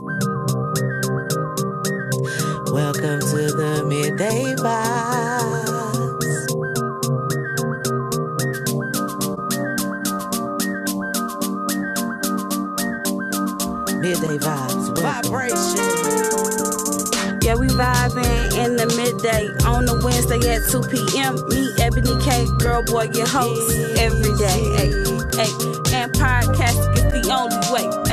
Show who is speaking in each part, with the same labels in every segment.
Speaker 1: Welcome to the midday vibes. Midday vibes. Vibration.
Speaker 2: Yeah, we vibing in the midday on the Wednesday at 2 p.m. Me, Ebony K, girl, boy, your host every day. Hey, hey, and podcast is the only way.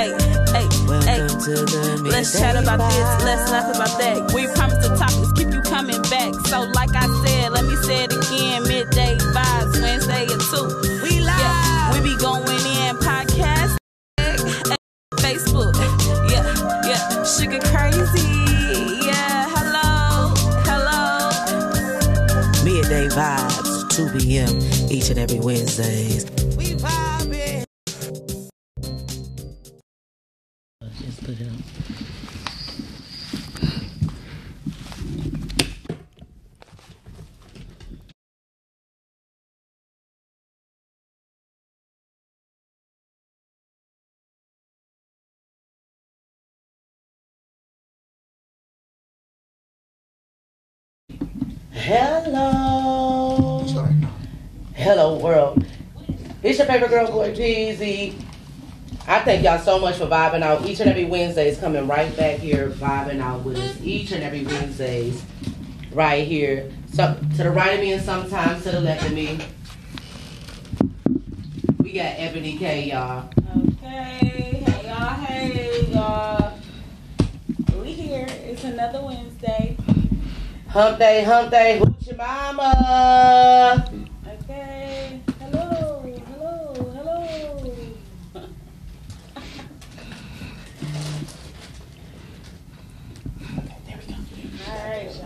Speaker 2: Let's chat about this, let's laugh about that. We promise the topics keep you coming back. So, like I said, let me say it again midday vibes, Wednesday at 2.
Speaker 1: We live.
Speaker 2: Yeah, we be going in podcast, Facebook. Yeah, yeah, sugar crazy. Yeah, hello, hello.
Speaker 1: Midday vibes, 2 p.m. each and every Wednesdays. Hello. Hello, world. It's your favorite girl, boy Peasy. I thank y'all so much for vibing out. Each and every Wednesday is coming right back here, vibing out with us. Each and every Wednesdays, right here. So to the right of me and sometimes to the left of me. We got Ebony K, y'all.
Speaker 2: Okay, hey y'all, hey y'all. We here. It's another Wednesday.
Speaker 1: Hump day, hump day, hoochie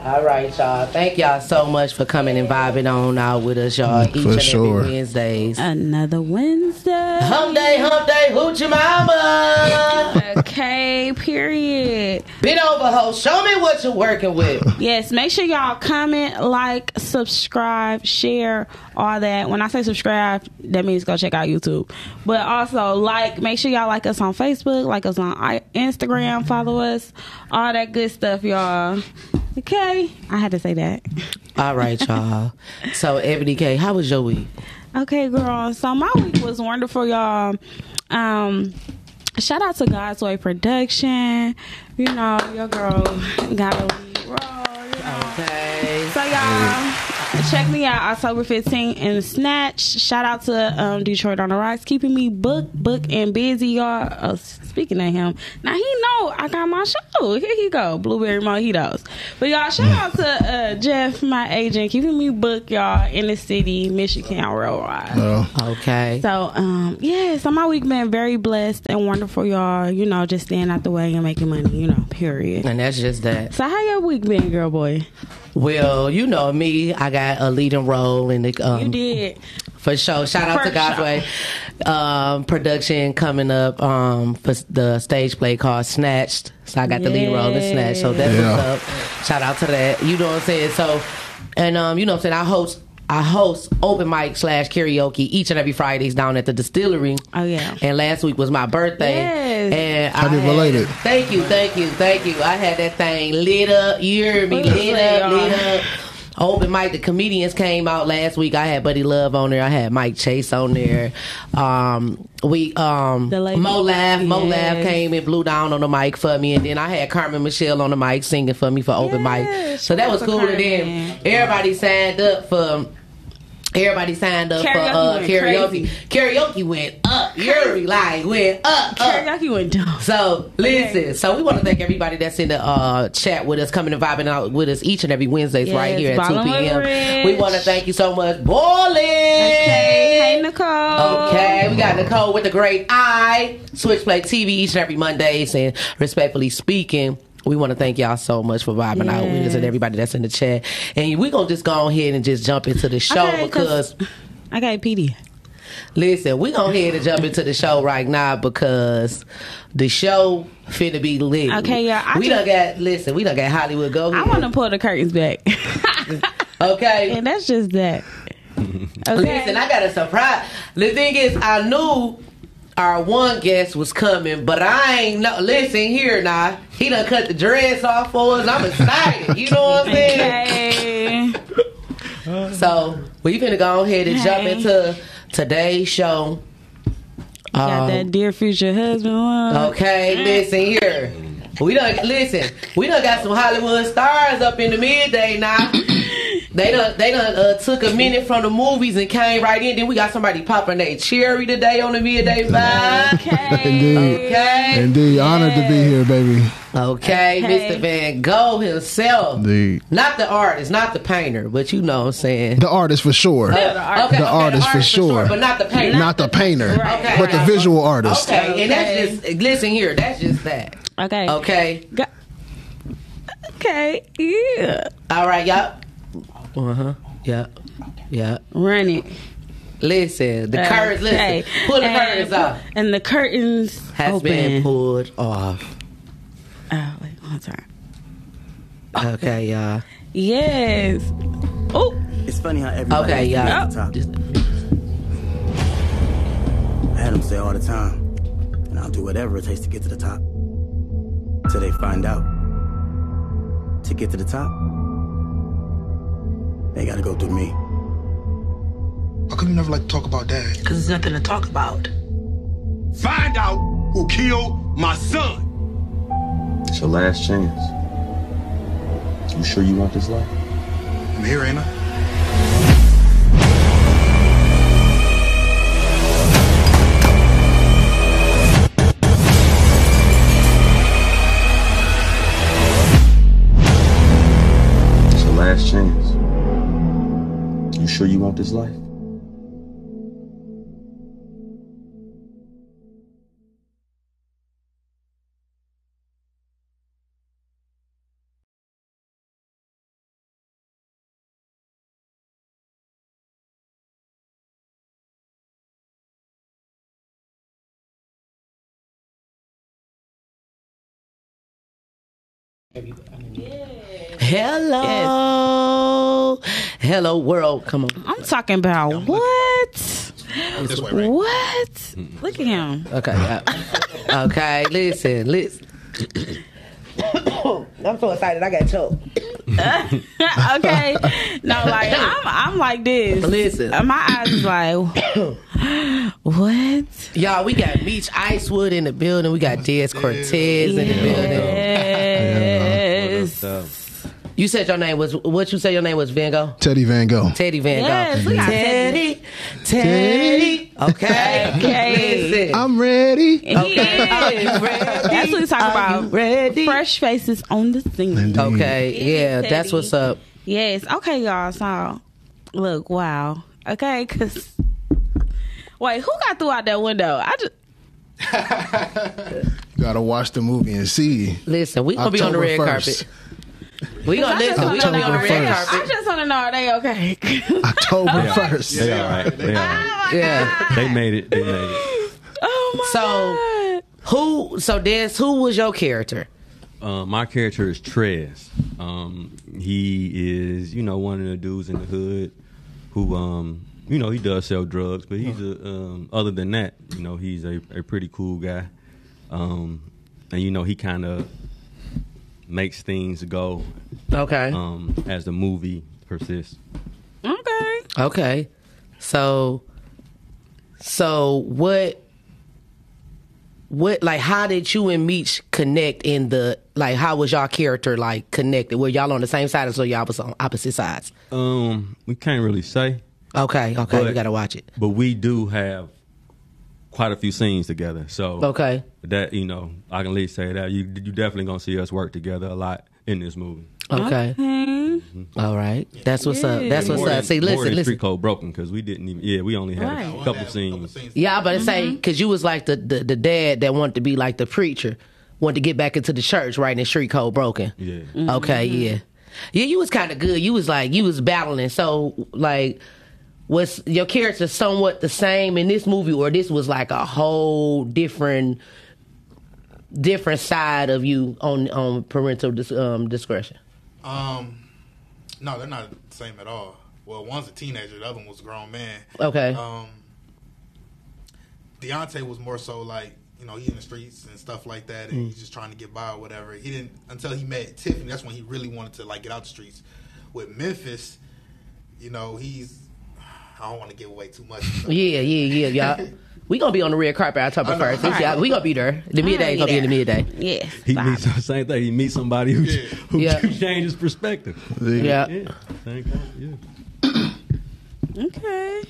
Speaker 1: All right, y'all. Thank y'all so much for coming and vibing on out with us, y'all. Each
Speaker 3: For
Speaker 1: and
Speaker 3: sure.
Speaker 1: every Wednesdays.
Speaker 2: Another Wednesday.
Speaker 1: Hump day, hump day, hoochie mama.
Speaker 2: Okay, period.
Speaker 1: Bit over, hoe. Show me what you're working with.
Speaker 2: Yes, make sure y'all comment, like, subscribe, share, all that. When I say subscribe, that means go check out YouTube. But also, like, make sure y'all like us on Facebook, like us on Instagram, follow us, all that good stuff, y'all. Okay, I had to say that.
Speaker 1: All right, y'all. So, Ebony K, how was your week?
Speaker 2: Okay, girl. So my week was wonderful, y'all. Um, shout out to God's Way Production. You know, your girl got a lead role. You know.
Speaker 1: Okay.
Speaker 2: So y'all, check me out October 15th in Snatch. Shout out to um, Detroit on the Rocks, keeping me book, book, and busy, y'all. Uh, speaking of him, now he know I got my show. Here he go, Blueberry Mojitos. But y'all, shout out to uh, Jeff, my agent, keeping me book, y'all, in the city, Michigan Railroad.
Speaker 3: Oh,
Speaker 1: Okay.
Speaker 2: So, um, yeah, so my week been very blessed and wonderful, y'all. You know, just staying out the way and making money, you know, period.
Speaker 1: And that's just that.
Speaker 2: So, how your week been, girl boy?
Speaker 1: Well, you know me. I got a leading role in the um,
Speaker 2: You did.
Speaker 1: for sure. Shout out to
Speaker 2: For
Speaker 1: God's. Way um, production coming up um, for the stage play called Snatched. So I got the lead role in Snatch. So that's
Speaker 3: Yeah.
Speaker 1: what's up. Shout out to that. You know what I'm saying? So, and um, you know what I'm saying? I host. I host open mic slash karaoke each and every Fridays down at the distillery.
Speaker 2: Oh, yeah.
Speaker 1: And last week was my birthday.
Speaker 2: Yes.
Speaker 1: And
Speaker 3: Happy
Speaker 1: I had-
Speaker 3: belated.
Speaker 1: Thank you, thank you, thank you. I had that thing lit up. You heard me? Lit up, lit up. Open mic, the comedians came out last week. I had Buddy Love on there. I had Mike Chase on there. Um, we um
Speaker 2: The lady-
Speaker 1: Mo Laugh, Mo Laugh came and blew down on the mic for me, and then I had Carmen Michelle on the mic singing for me for open mic. So that was cool. And then everybody signed up for. Everybody signed up
Speaker 2: Karaoke
Speaker 1: for uh, karaoke.
Speaker 2: crazy.
Speaker 1: Karaoke went up. Yuri like went up, up.
Speaker 2: Karaoke went down.
Speaker 1: So listen, so we want to thank everybody that's in the uh, chat with us, coming and vibing out with us each and every Wednesdays
Speaker 2: Yes,
Speaker 1: right here at two p.m. We want to thank you so much, Boiling.
Speaker 2: Okay, hey Nicole.
Speaker 1: Okay, we got Nicole with the great eye. Switchplay TV each and every Mondays, and respectfully speaking. We want to thank y'all so much for vibing out with us and everybody that's in the chat. And we're going to just go ahead and just jump into the show
Speaker 2: Okay, 'cause-
Speaker 1: because
Speaker 2: I got PD.
Speaker 1: Listen, we're gonna head and jump into the show right now because the show finna be lit.
Speaker 2: Okay, yeah, I
Speaker 1: we
Speaker 2: just-
Speaker 1: done got listen. We done got Hollywood go.
Speaker 2: I want to pull the curtains back,
Speaker 1: Okay,
Speaker 2: and that's just that. Okay.
Speaker 1: listen. I got a surprise. The thing is, I knew. Our one guest was coming, but I ain't no Listen here now, he done cut the dress off for us. I'm excited. You know what I'm saying?
Speaker 2: Okay.
Speaker 1: So we finna go ahead and jump into today's show.
Speaker 2: Got
Speaker 1: Um,
Speaker 2: that dear future husband one.
Speaker 1: Okay, listen here. We done listen. We done got some Hollywood stars up in the midday now. They done they done uh, took a minute from the movies and came right in. Then we got somebody popping their cherry today on the midday vibe.
Speaker 2: Okay.
Speaker 3: Indeed.
Speaker 1: Okay,
Speaker 3: Indeed, honored to be here, baby.
Speaker 1: okay,
Speaker 2: Okay.
Speaker 1: Mr. Van Gough himself.
Speaker 3: Indeed.
Speaker 1: Not the artist, not the painter, but you know what I'm saying.
Speaker 3: The artist for sure.
Speaker 2: The artist.
Speaker 3: The artist for sure.
Speaker 1: but not the painter.
Speaker 3: Not the painter,
Speaker 1: Okay.
Speaker 3: but the visual artist.
Speaker 1: Okay, and that's just listen here. That's just that.
Speaker 2: Okay.
Speaker 1: Okay.
Speaker 2: Go- okay. Yeah.
Speaker 1: All right, y'all. Uh huh. Yeah. Yeah.
Speaker 2: Run it.
Speaker 1: Listen, the curtains. Listen,
Speaker 2: Okay.
Speaker 1: pull the
Speaker 2: And-
Speaker 1: curtains off.
Speaker 2: And the curtains
Speaker 1: Has
Speaker 2: open.
Speaker 1: been pulled off.
Speaker 2: Oh, wait, one time.
Speaker 1: Okay, y'all.
Speaker 2: Yes. Oh,
Speaker 4: It's funny how everybody
Speaker 1: Okay,
Speaker 4: has
Speaker 1: y'all.
Speaker 4: to be
Speaker 1: Just-
Speaker 4: at the top. I had them say all the time, and I'll do whatever it takes to get to the top. Till they find out. To get to the top, they gotta go through me.
Speaker 5: How come you never like to talk about dad?
Speaker 6: Because there's nothing to talk about.
Speaker 7: Find out who killed my son.
Speaker 8: It's your last chance. You sure you want this life?
Speaker 5: I'm here, ain't I?
Speaker 8: Sure you want this life?
Speaker 1: Hello, hello world. Come on.
Speaker 2: I'm talking about what?
Speaker 5: This way, right?
Speaker 2: What? Look at him.
Speaker 1: Okay. uh, okay. Listen. Listen. I'm so excited. I got choked.
Speaker 2: okay. No, like I'm I'm like this.
Speaker 1: Listen.
Speaker 2: Uh, My eyes is like what?
Speaker 1: Y'all, we got Meech Icewood in the building. We got Dez Cotez in the building.
Speaker 2: Yes.
Speaker 1: You said your name was what? You said your name was Van Gough.
Speaker 3: Teddy Van Gough.
Speaker 1: Teddy Van Gough.
Speaker 2: Yes, we got
Speaker 1: Teddy, Teddy. Okay.
Speaker 2: Okay.
Speaker 1: Listen.
Speaker 3: I'm ready.
Speaker 2: And he is.
Speaker 1: you ready?
Speaker 2: That's what he's talking
Speaker 1: Are
Speaker 2: about.
Speaker 1: you ready?
Speaker 2: Fresh faces on the scene.
Speaker 3: Indeed.
Speaker 1: Okay. Yeah,
Speaker 2: Teddy.
Speaker 1: that's what's up.
Speaker 2: Yes. Okay, y'all. So, look, wow. Okay, because wait, who got through out that window? I just you
Speaker 3: Gotta watch the movie and see.
Speaker 1: Listen, we gonna be on the red
Speaker 3: 1st.
Speaker 1: carpet. We gonna
Speaker 2: I just
Speaker 1: listen. We gonna be
Speaker 2: know
Speaker 1: on the red
Speaker 2: they- I just want to know are they okay?
Speaker 3: October 1st.
Speaker 8: They all right. They all right.
Speaker 1: Yeah.
Speaker 8: They made it. They made it.
Speaker 2: oh my
Speaker 1: So-
Speaker 2: god.
Speaker 1: Who? So, Dez, who was your character?
Speaker 8: Uh, my character is Trez. Um, he is, you know, one of the dudes in the hood who, um, you know, he does sell drugs, but he's a. Um, other than that, you know, he's a, a pretty cool guy, um, and you know, he kind of makes things go
Speaker 1: Okay.
Speaker 8: um, as the movie persists.
Speaker 2: Okay.
Speaker 1: Okay. So so what what like how did you and Meech connect in the like how was y'all character like connected? Were y'all on the same side or so y'all was on opposite sides?
Speaker 8: Um, we can't really say,
Speaker 1: Okay, okay, we gotta watch it.
Speaker 8: but we do have quite a few scenes together. So
Speaker 1: Okay.
Speaker 8: that you know, I can at least say that you you definitely gonna see us work together a lot in this movie.
Speaker 1: Okay.
Speaker 2: Hmm.
Speaker 1: All right. That's what's up. That's what's
Speaker 8: More
Speaker 1: up.
Speaker 8: than-
Speaker 1: See,
Speaker 8: more
Speaker 1: listen,
Speaker 8: than
Speaker 1: listen.
Speaker 8: Street Code Broken because we didn't even. Yeah, we only had
Speaker 2: Right.
Speaker 8: a couple scenes.
Speaker 1: Yeah, I'm about to say
Speaker 2: Mm-hmm.
Speaker 1: because you was like the, the the dad that wanted to be like the preacher, wanted to get back into the church, right? And street code broken.
Speaker 8: Yeah.
Speaker 1: Okay, yeah, yeah. You was kind of good. You was like you was battling. So like, was your character somewhat the same in this movie, or this was like a whole different different side of you on on parental dis, um, discretion?
Speaker 5: Um, no, they're not the same at all. Well, one's a teenager, the other one was a grown man.
Speaker 1: Okay.
Speaker 5: Um, Deontay was more so like you know he in the streets and stuff like that, and he's just trying to get by or whatever. He didn't until he met Tiffany. That's when he really wanted to like get out the streets. With Memphis, you know he's. I don't want to give away too much.
Speaker 9: Yeah, yeah, yeah, y'all. We gonna be on the red carpet October
Speaker 5: I know.
Speaker 9: first. Yeah, we gonna be there. The midday is gonna be in the midday.
Speaker 2: Yes.
Speaker 8: He
Speaker 2: Bobby.
Speaker 8: meets the same thing. He meets somebody who
Speaker 5: Yeah.
Speaker 8: who
Speaker 9: Yeah.
Speaker 8: changes perspective.
Speaker 9: Yeah.
Speaker 8: Yeah, same kind. Yeah.
Speaker 2: Okay.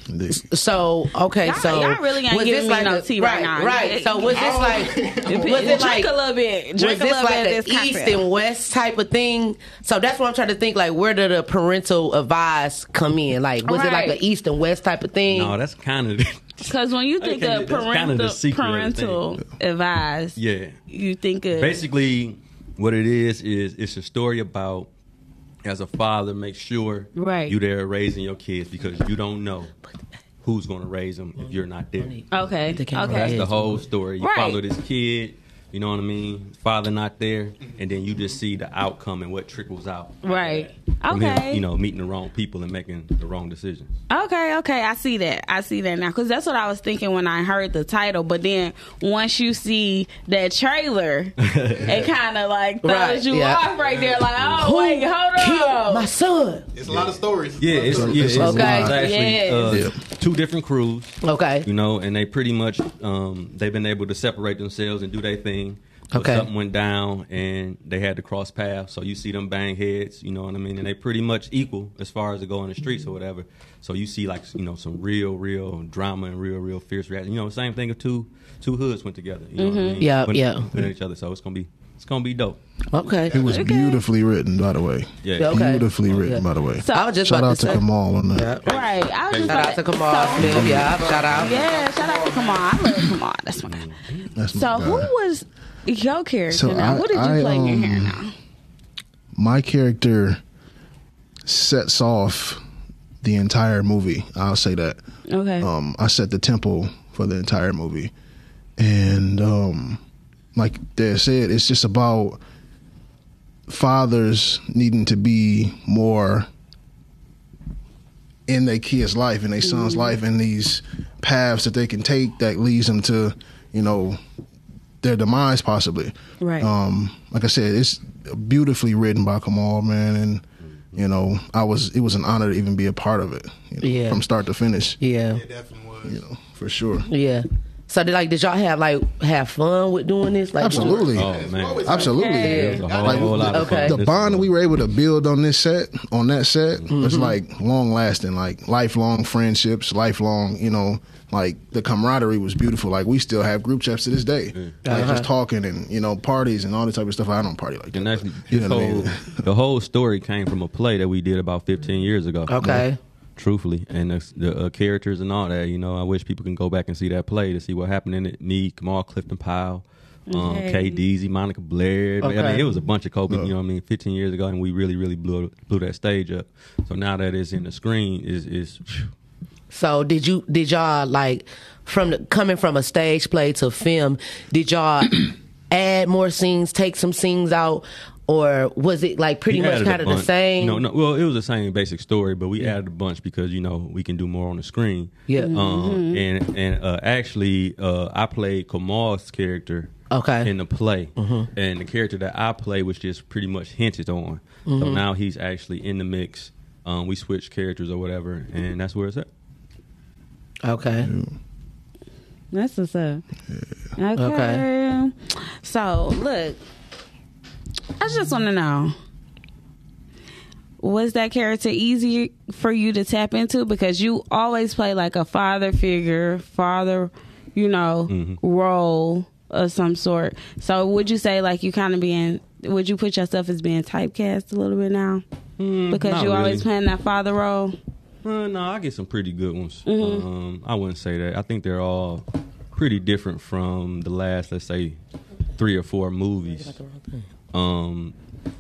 Speaker 9: So okay,
Speaker 2: Y'all-
Speaker 9: so
Speaker 2: y'all really ain't
Speaker 9: was
Speaker 2: giving
Speaker 9: this
Speaker 2: me no
Speaker 9: a-
Speaker 2: tea right
Speaker 9: right,
Speaker 2: now.
Speaker 9: Right. So was this oh. like was it like
Speaker 2: a little bit.
Speaker 9: was
Speaker 2: Drink a
Speaker 9: this
Speaker 2: little
Speaker 9: like
Speaker 2: bit
Speaker 9: an east
Speaker 2: cocktail.
Speaker 9: and west type of thing? So that's what I'm trying to think. Like, where did the parental advice come in? Like, was it like an east and west type of thing?
Speaker 8: No, that's kind of
Speaker 2: Because when you think
Speaker 8: Okay,
Speaker 2: of
Speaker 8: that's kinda
Speaker 2: parental,
Speaker 8: the secret of the
Speaker 2: parental advice,
Speaker 8: yeah.
Speaker 2: you think of
Speaker 8: Basically, what it is is it's a story about as a father, make sure
Speaker 2: Right.
Speaker 8: you there raising your kids because you don't know who's going to raise them if you're not there.
Speaker 2: Okay. Okay.
Speaker 8: That's the whole story. You
Speaker 2: Right.
Speaker 8: follow this kid, you know what I mean? Father not there, and then you just see the outcome and what trickles out.
Speaker 2: Right.
Speaker 8: From him,
Speaker 2: Okay.
Speaker 8: you know, meeting the wrong people and making the wrong decisions.
Speaker 2: Okay, okay, I see that. I see that now because that's what I was thinking when I heard the title. But then once you see that trailer, it kind of like throws
Speaker 9: Right,
Speaker 2: you
Speaker 9: yeah.
Speaker 2: off right there. Like, oh wait, hold on.
Speaker 9: my son.
Speaker 5: It's a lot of stories.
Speaker 8: Yeah, it's, yeah, it's,
Speaker 9: Okay.
Speaker 8: it's actually
Speaker 2: Yes.
Speaker 8: uh,
Speaker 3: Yeah.
Speaker 8: two different crews.
Speaker 9: Okay.
Speaker 8: you know, and they pretty much um, they've been able to separate themselves and do their thing. But
Speaker 9: Okay.
Speaker 8: something went down and they had to cross paths. So you see them bang heads, you know what I mean? And they pretty much equal as far as to go in the streets or whatever. So you see like you know some real, real drama and real, real fierce reaction. You know, same thing if two two hoods went together. You know what I mm-hmm. mean?
Speaker 9: Yeah,
Speaker 8: Putting-
Speaker 9: yeah.
Speaker 8: putting each other. So it's gonna be it's gonna be dope.
Speaker 9: Okay.
Speaker 3: It was beautifully written, by the way.
Speaker 8: Yeah.
Speaker 9: Yeah, okay.
Speaker 3: Beautifully written,
Speaker 9: Yeah.
Speaker 3: by the way.
Speaker 2: So-
Speaker 9: I was just
Speaker 3: Shout
Speaker 9: about
Speaker 3: out
Speaker 9: to
Speaker 3: to
Speaker 9: say.
Speaker 3: Kamal on that.
Speaker 9: Yeah.
Speaker 2: Right. I was just
Speaker 9: Shout out to
Speaker 2: about-
Speaker 9: Kamal
Speaker 2: so-
Speaker 9: Smith. Yeah, shout out.
Speaker 2: Yeah, shout out to Kamal. I love Kamal. That's my guy.
Speaker 3: That's my
Speaker 2: So
Speaker 3: guy.
Speaker 2: who was your character
Speaker 3: So
Speaker 2: now?
Speaker 3: I-
Speaker 2: What did you
Speaker 3: I,
Speaker 2: play in
Speaker 3: um,
Speaker 2: here now?
Speaker 3: my character sets off the entire movie. I'll say that.
Speaker 2: Okay.
Speaker 3: Um, I set the tempo for the entire movie, and um, like they said, it's just about fathers needing to be more in their kid's life, in their son's life, and these paths that they can take that leads them to, you know, their demise possibly.
Speaker 2: Right.
Speaker 3: Um, like I said, it's beautifully written by Kamal, man, and you know, I was it was an honor to even be a part of it, you know,
Speaker 9: Yeah.
Speaker 3: from start to finish.
Speaker 9: Yeah.
Speaker 5: It definitely was.
Speaker 3: You know, for sure.
Speaker 9: Yeah. So did like did y'all have like have fun with doing this? Like
Speaker 3: Absolutely.
Speaker 8: Oh man.
Speaker 3: Absolutely.
Speaker 2: Okay.
Speaker 8: It was a whole,
Speaker 3: Like,
Speaker 8: lot of
Speaker 9: okay.
Speaker 3: The bond
Speaker 8: was-
Speaker 3: we were able to build on this set, on that set, was
Speaker 9: Mm-hmm.
Speaker 3: like long lasting, like lifelong friendships, lifelong, you know, like the camaraderie was beautiful. Like we still have group chats to this day, like
Speaker 9: Uh-huh.
Speaker 3: just talking and you know parties and all this type of stuff. I don't party like that.
Speaker 8: And actually,
Speaker 3: You know what I
Speaker 8: whole,
Speaker 3: mean?
Speaker 8: the whole story came from a play that we did about 15 years ago.
Speaker 9: Okay.
Speaker 8: Truthfully, and the, the uh, characters and all that, you know, I wish people can go back and see that play to see what happened in it. Me, Kamal Clifton Powell, um,
Speaker 2: Okay.
Speaker 8: Kay Deasy, Monica Blair. I mean, it was a bunch of Kobe, you know what I mean, 15 years ago, and we really, really blew blew that stage up. So now that it's in the screen, is is
Speaker 9: So did you did y'all like from the, coming from a stage play to film? Did y'all add more scenes, take some scenes out, or was it like pretty
Speaker 8: We
Speaker 9: much kind of the same?
Speaker 8: No, no. Well, it was the same basic story, but we added a bunch because you know we can do more on the screen.
Speaker 9: Yeah.
Speaker 8: Um, and and uh, actually, uh, I played Kamal's character.
Speaker 9: Okay.
Speaker 8: In the play, and the character that I play was just pretty much hinted on. So
Speaker 9: Mm-hmm.
Speaker 8: now he's actually in the mix. Um, we switched characters or whatever, and that's where it's at.
Speaker 9: Okay.
Speaker 2: That's what's up. Okay.
Speaker 9: Okay.
Speaker 2: So look, I just want to know. Was that character easy for you to tap into because you always play like a father figure, father, you know,
Speaker 8: Mm-hmm.
Speaker 2: role of some sort. So would you say like you kind of being would you put yourself as being typecast a little bit now? because
Speaker 8: not
Speaker 2: you always
Speaker 8: really.
Speaker 2: playing that father role.
Speaker 8: Uh, no, I get some pretty good ones.
Speaker 2: Mm-hmm.
Speaker 8: Um, I wouldn't say that. I think they're all pretty different from the last, let's say, three or four movies. Um,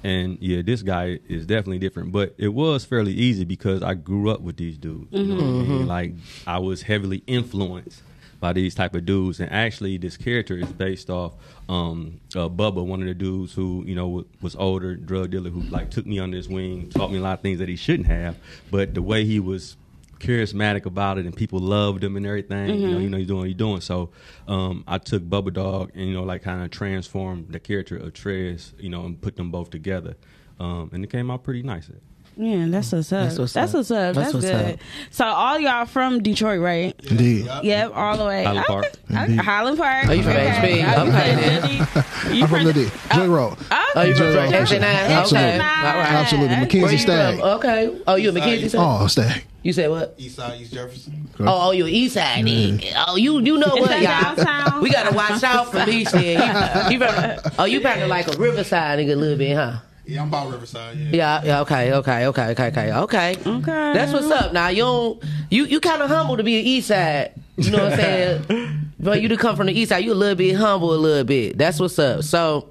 Speaker 8: and yeah, this guy is definitely different, but it was fairly easy because I grew up with these dudes. You know what I mean? Like I was heavily influenced by these type of dudes, and actually, this character is based off um, uh, Bubba, one of the dudes who you know wa- was older, drug dealer who like took me under his wing, taught me a lot of things that he shouldn't have, but the way he was charismatic about it, and people loved him and everything. You know, you know, he's doing what he's doing. So, um, I took Bubba Dog and you know, like kind of transformed the character of Trez, you know, and put them both together, um, and it came out pretty nice.
Speaker 2: Yeah, that's what's up.
Speaker 1: That's what's
Speaker 2: That's
Speaker 1: up.
Speaker 2: what's up.
Speaker 1: That's
Speaker 2: That's,
Speaker 1: what's
Speaker 2: good.
Speaker 1: up.
Speaker 2: So all y'all from Detroit, right?
Speaker 3: Indeed.
Speaker 2: Yep, all the way.
Speaker 8: Highland Park.
Speaker 2: Okay.
Speaker 3: Indeed.
Speaker 2: Highland Park.
Speaker 1: Oh, you from HB? Okay,
Speaker 2: You
Speaker 3: I'm from the D. J Road.
Speaker 1: Oh, you from
Speaker 3: J Road.
Speaker 1: Exit 9? Okay.
Speaker 3: Absolutely.
Speaker 1: All right.
Speaker 3: Absolutely.
Speaker 1: Where
Speaker 3: Mackenzie Stag.
Speaker 1: from? Okay. Oh, you a McKenzie? son?
Speaker 3: Oh, Stag.
Speaker 1: You said what?
Speaker 5: East Side, East Jefferson.
Speaker 1: Oh, oh, you East Side. nigga. Oh, you you know what, y'all?
Speaker 2: Downtown.
Speaker 1: We gotta watch out for me. Shit. You, you better, oh, you better like a Riverside nigga a little bit, huh?
Speaker 5: Yeah, I'm about Riverside. Yeah.
Speaker 1: Yeah, yeah, okay, okay, okay, okay, okay, okay.
Speaker 2: Okay.
Speaker 1: That's what's up. Now you don't, you you kind of humble to be an East Side. You know what I'm saying? But you to come from the East Side, you a little bit humble, a little bit. That's what's up. So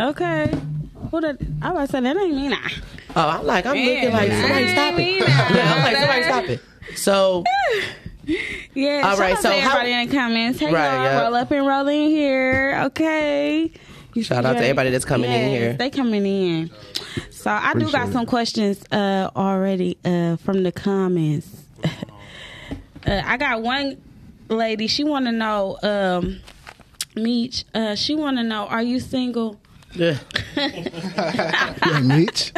Speaker 2: Okay. Who that? I was saying that ain't me now.
Speaker 1: Oh, I'm like, I'm looking
Speaker 2: Man,
Speaker 1: like somebody
Speaker 2: ain't
Speaker 1: stop it. Yeah, I'm like, somebody stop it. So,
Speaker 2: Yeah.
Speaker 1: All
Speaker 2: shout
Speaker 1: right,
Speaker 2: out
Speaker 1: so
Speaker 2: to
Speaker 1: how-
Speaker 2: everybody in the comments. Hey,
Speaker 1: Right,
Speaker 2: y'all,
Speaker 1: yeah.
Speaker 2: roll up and roll in here. Okay. You
Speaker 1: Shout out to everybody that's coming in here.
Speaker 2: They coming in. So I do got
Speaker 3: Appreciate
Speaker 2: some questions uh, already uh, from the comments. uh, I got one lady. She want to know, um, Meech. Uh, she want to know, are you single?
Speaker 1: yeah.
Speaker 3: Yeah, Meech.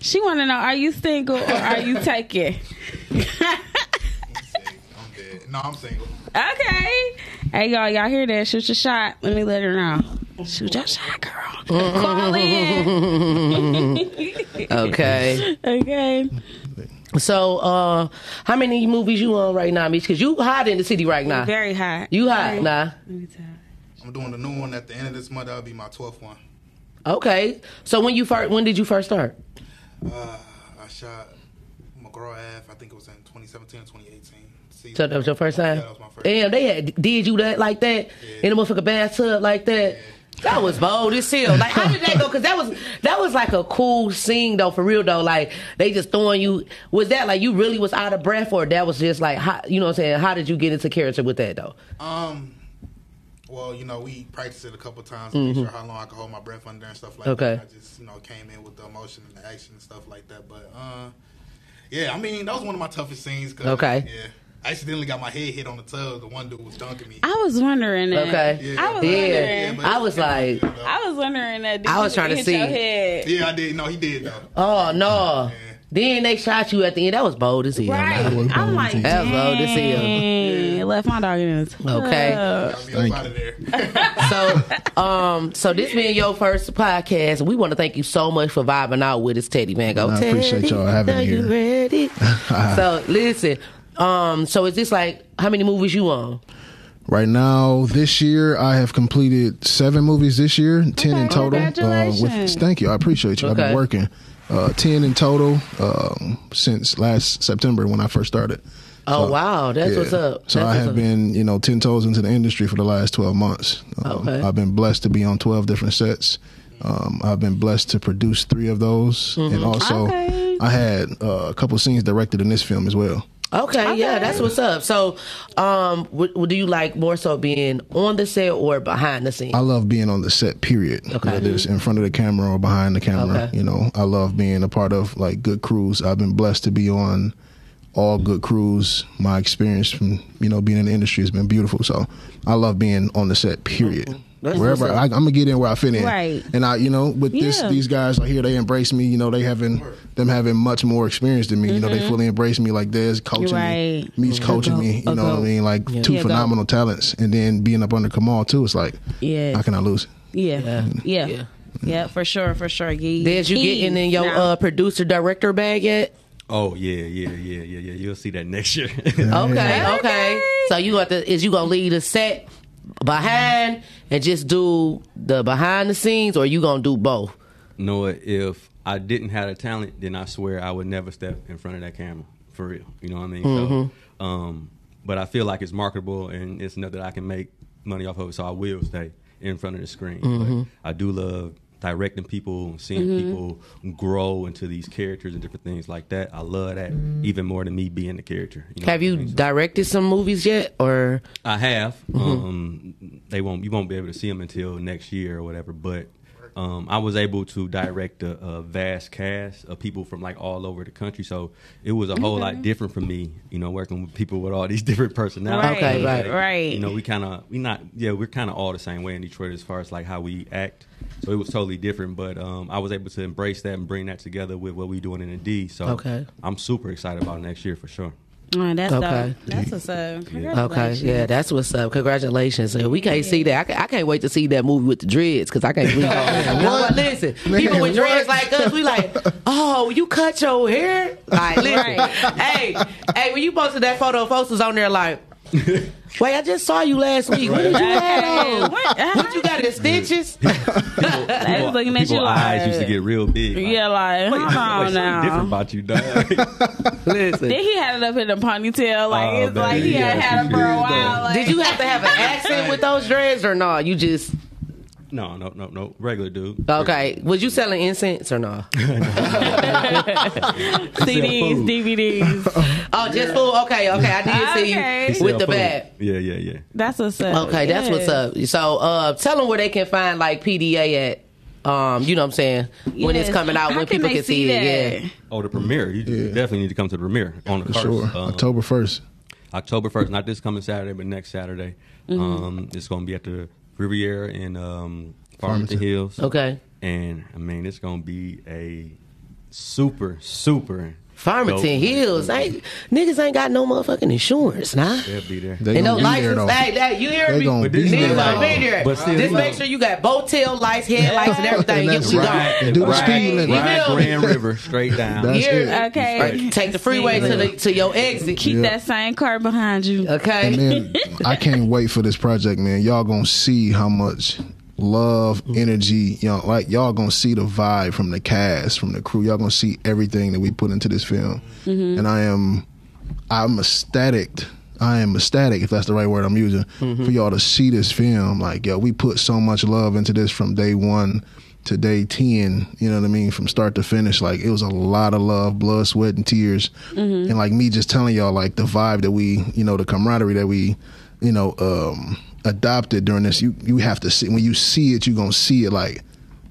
Speaker 2: She want to know, are you single or are you taken?
Speaker 5: I'm dead. No, I'm single.
Speaker 2: Okay. Hey y'all, y'all hear that? Shoot your shot. Let me let her know. Shoot your shot, girl. Call in.
Speaker 1: Okay.
Speaker 2: okay.
Speaker 1: So, uh, how many movies you on right now, Meech? Because you hot in the city right now.
Speaker 2: Very hot.
Speaker 1: You hot
Speaker 2: Very-
Speaker 1: now.
Speaker 2: Let me tell you.
Speaker 5: I'm doing the new one at the end of this month. That'll be my 12th one.
Speaker 1: Okay. So when you first, when did you first start?
Speaker 5: Uh, I shot McGraw Ave. I think it was in 2017 or 2018. Season.
Speaker 1: So that was your first time.
Speaker 5: Yeah, that was my first.
Speaker 1: Damn, they had did you that like that in the motherfucking bathtub like that. That was bold as hell. Like, how did that go? Because that was that was like a cool scene though, for real though. Like they just throwing you. Was that like you really was out of breath, or that was just like, how, you know what I'm saying? How did you get into character with that though?
Speaker 5: Um, well, you know, we practiced it a couple times to make sure how long I could hold my breath under and stuff like
Speaker 1: Mm-hmm. Okay.
Speaker 5: that. I just, you know, came in with the emotion and the action and stuff like that. But, uh, yeah, I mean, that was one of my toughest scenes. 'cause,
Speaker 1: Okay.
Speaker 5: Yeah. I accidentally got my head hit on the tub. The one dude was dunking me.
Speaker 2: I was wondering that.
Speaker 1: Okay.
Speaker 5: Yeah.
Speaker 2: I was
Speaker 1: Yeah.
Speaker 2: wondering.
Speaker 5: but-
Speaker 1: I was like-
Speaker 2: I was wondering that. Did
Speaker 1: I was
Speaker 2: you
Speaker 1: trying to see.
Speaker 2: Your head?
Speaker 5: Yeah, I did. No, he did, though.
Speaker 1: Oh no! Then they shot you at the end. That was bold as hell.
Speaker 2: Right. I'm like,
Speaker 3: as.
Speaker 1: That was bold as hell.
Speaker 2: dang. Left my dog in his
Speaker 1: Okay.
Speaker 2: tub.
Speaker 5: Got
Speaker 3: Thank
Speaker 5: up out of there.
Speaker 1: So, um, so this being your first podcast, we want to thank you so much for vibing out with us, Teddy man. Go,
Speaker 3: I appreciate
Speaker 1: Teddy,
Speaker 3: y'all having
Speaker 1: are
Speaker 3: me
Speaker 1: you
Speaker 3: here.
Speaker 1: ready? so, listen. Um, so is this like how many movies you on?
Speaker 3: Right now, this year, I have completed seven movies this year, ten in total. Uh,
Speaker 2: congratulations.
Speaker 3: thank you. I appreciate you. I've been working. Uh, ten in total um, since last September when I first started.
Speaker 1: Oh
Speaker 3: So,
Speaker 1: wow, that's
Speaker 3: yeah.
Speaker 1: what's up.
Speaker 3: So
Speaker 1: That's
Speaker 3: I have
Speaker 1: up.
Speaker 3: been, you know, ten toes into the industry for the last twelve months. Um,
Speaker 1: Okay.
Speaker 3: I've been blessed to be on twelve different sets. Um, I've been blessed to produce three of those,
Speaker 1: Mm-hmm.
Speaker 3: and also
Speaker 2: Okay.
Speaker 3: I had uh, a couple scenes directed in this film as well.
Speaker 1: Okay, yeah, that's what's up. So, um, w- w- do you like more so being on the set or behind the scenes?
Speaker 3: I love being on the set. Period.
Speaker 1: Okay.
Speaker 3: Whether it's in front of the camera or behind the camera.
Speaker 1: Okay.
Speaker 3: You know, I love being a part of like good crews. I've been blessed to be on all good crews. My experience from you know being in the industry has been beautiful. So I love being on the set. Period.
Speaker 1: That's
Speaker 3: Wherever I, I'm gonna get in where I fit in.
Speaker 2: Right.
Speaker 3: And I, you know, with this, these guys are here. They embrace me. You know, they having them having much more experience than me. You know, they fully embrace me. Like there's coaching
Speaker 2: Right.
Speaker 3: me, me's coaching me. You know what I mean? Like two
Speaker 2: Yeah, go.
Speaker 3: phenomenal talents, and then being up under Kamal too. It's like,
Speaker 2: yeah,
Speaker 3: how can I lose?
Speaker 2: Yeah.
Speaker 1: Yeah.
Speaker 2: Yeah.
Speaker 1: Yeah.
Speaker 2: Yeah. for sure, for sure. Yeah.
Speaker 1: Did you get in, in your
Speaker 2: Now-
Speaker 1: uh, producer director bag yet?
Speaker 8: Oh yeah, yeah, yeah, yeah, yeah. You'll see that next year.
Speaker 1: Okay, okay. So you got to is you gonna lead a set behind and just do the behind the scenes, or you gonna do both?
Speaker 8: Noah, if I didn't have the talent, then I swear I would never step in front of that camera for real. You know what I mean? So, um, but I feel like it's marketable and it's enough that I can make money off of it, so I will stay in front of the screen. But I do love directing people, seeing mm-hmm. people grow into these characters and different things like that. I love that mm-hmm. even more than me being the character. You know
Speaker 1: Have
Speaker 8: what I
Speaker 1: you
Speaker 8: mean? So-
Speaker 1: directed some movies yet, or
Speaker 8: I have. Mm-hmm. Um, they won't. You won't be able to see them until next year or whatever. But um, I was able to direct a, a vast cast of people from like all over the country. So it was a whole lot different for me, you know, working with people with all these different personalities.
Speaker 1: Okay, right.
Speaker 2: right.
Speaker 8: You know, we kind of we not yeah we're kind of all the same way in Detroit as far as like how we act. So it was totally different, but um, I was able to embrace that and bring that together with what we're doing in the D. So
Speaker 1: Okay.
Speaker 8: I'm super excited about next year for sure.
Speaker 2: Oh, that's
Speaker 1: Okay.
Speaker 2: dope. That's what's up.
Speaker 1: Okay, yeah, that's what's up. Congratulations. And we can't see that. I, ca- I can't wait to see that movie with the dreads because I can't believe it. No, but listen, people with dreads like us, we like, oh, you cut your hair? Like, listen,
Speaker 2: Right.
Speaker 1: hey, hey, when you posted that photo, folks was on there like, wait, I just saw you last week. What did you have
Speaker 2: Hey,
Speaker 1: on?
Speaker 2: what?
Speaker 1: What you got in stitches?
Speaker 2: They was looking at
Speaker 8: People
Speaker 2: you like,
Speaker 8: eyes used to get real big. Like,
Speaker 2: yeah, like, hold
Speaker 8: Wait,
Speaker 2: on
Speaker 8: something different about you, dog.
Speaker 1: Listen.
Speaker 2: Then he had it up in a ponytail, like
Speaker 8: Oh,
Speaker 2: it's like
Speaker 8: man,
Speaker 2: he had
Speaker 8: yeah,
Speaker 2: had it for a
Speaker 8: yeah.
Speaker 2: while. Like,
Speaker 1: Did you have to have an accent with those dreads or no? You just
Speaker 8: no, no, no, no. Regular dude.
Speaker 1: okay. Was you selling incense or no?
Speaker 2: CDs, DVDs?
Speaker 1: Oh, just food. Okay, okay. I did see
Speaker 2: Okay.
Speaker 1: you with the
Speaker 8: food.
Speaker 1: bag.
Speaker 8: Yeah, yeah, yeah.
Speaker 2: That's what's up.
Speaker 1: Okay, that's what's up. So, uh, tell them where they can find like PDA at. Um, you know what I'm saying? When it's coming out,
Speaker 2: How
Speaker 1: when people
Speaker 2: they
Speaker 1: can see it. Yeah.
Speaker 8: Oh, the premiere. You
Speaker 3: Yeah.
Speaker 8: definitely need to come to the premiere on the
Speaker 3: For
Speaker 8: first.
Speaker 3: sure.
Speaker 8: um,
Speaker 3: October 1st.
Speaker 8: October first, not this coming Saturday, but next Saturday.
Speaker 2: Mm-hmm.
Speaker 8: Um, it's going to be at the Riviera in um,
Speaker 3: Farmington.
Speaker 8: Hills.
Speaker 1: Okay.
Speaker 8: And I mean, it's going to be a super, super.
Speaker 1: Farmington
Speaker 8: dope-
Speaker 1: Hills. Ain't, niggas ain't got no motherfucking insurance, nah.
Speaker 8: They'll be there.
Speaker 3: They
Speaker 1: And no
Speaker 3: be there
Speaker 1: license.
Speaker 3: though.
Speaker 1: Hey, hey, you hear
Speaker 3: They
Speaker 1: me?
Speaker 3: gonna
Speaker 8: But
Speaker 3: be
Speaker 8: this
Speaker 1: Niggas gonna
Speaker 3: there.
Speaker 1: be there.
Speaker 8: But still,
Speaker 1: Just make
Speaker 8: know.
Speaker 1: sure you got boat tail lights, headlights, and everything.
Speaker 3: And
Speaker 1: Get
Speaker 3: that's
Speaker 1: we
Speaker 3: right.
Speaker 1: going.
Speaker 3: Do the speed limit.
Speaker 1: You
Speaker 8: Ride? Grand River straight down.
Speaker 3: That's
Speaker 1: Yeah.
Speaker 3: it.
Speaker 2: Okay.
Speaker 1: Right. Take the freeway to the to your exit.
Speaker 2: Keep
Speaker 3: Yeah.
Speaker 2: that same car behind you.
Speaker 1: Okay.
Speaker 3: And then I can't wait for this project, man. Y'all gonna see how much love, mm-hmm. energy, y'all like y'all gonna see the vibe from the cast, from the crew. Y'all gonna see everything that we put into this film. Mm-hmm. And I am I'm ecstatic. I am ecstatic, if that's the right word I'm using, mm-hmm. for y'all to see this film. Like, yo, we put so much love into this from day one to day 10, you know what I mean? From start to finish. Like, it was a lot of love, blood, sweat, and tears. And like me just telling y'all, like, the vibe that we, you know, the camaraderie that we, you know, um, adopted during this, you, you have to see, when you see it, you're going to see it like,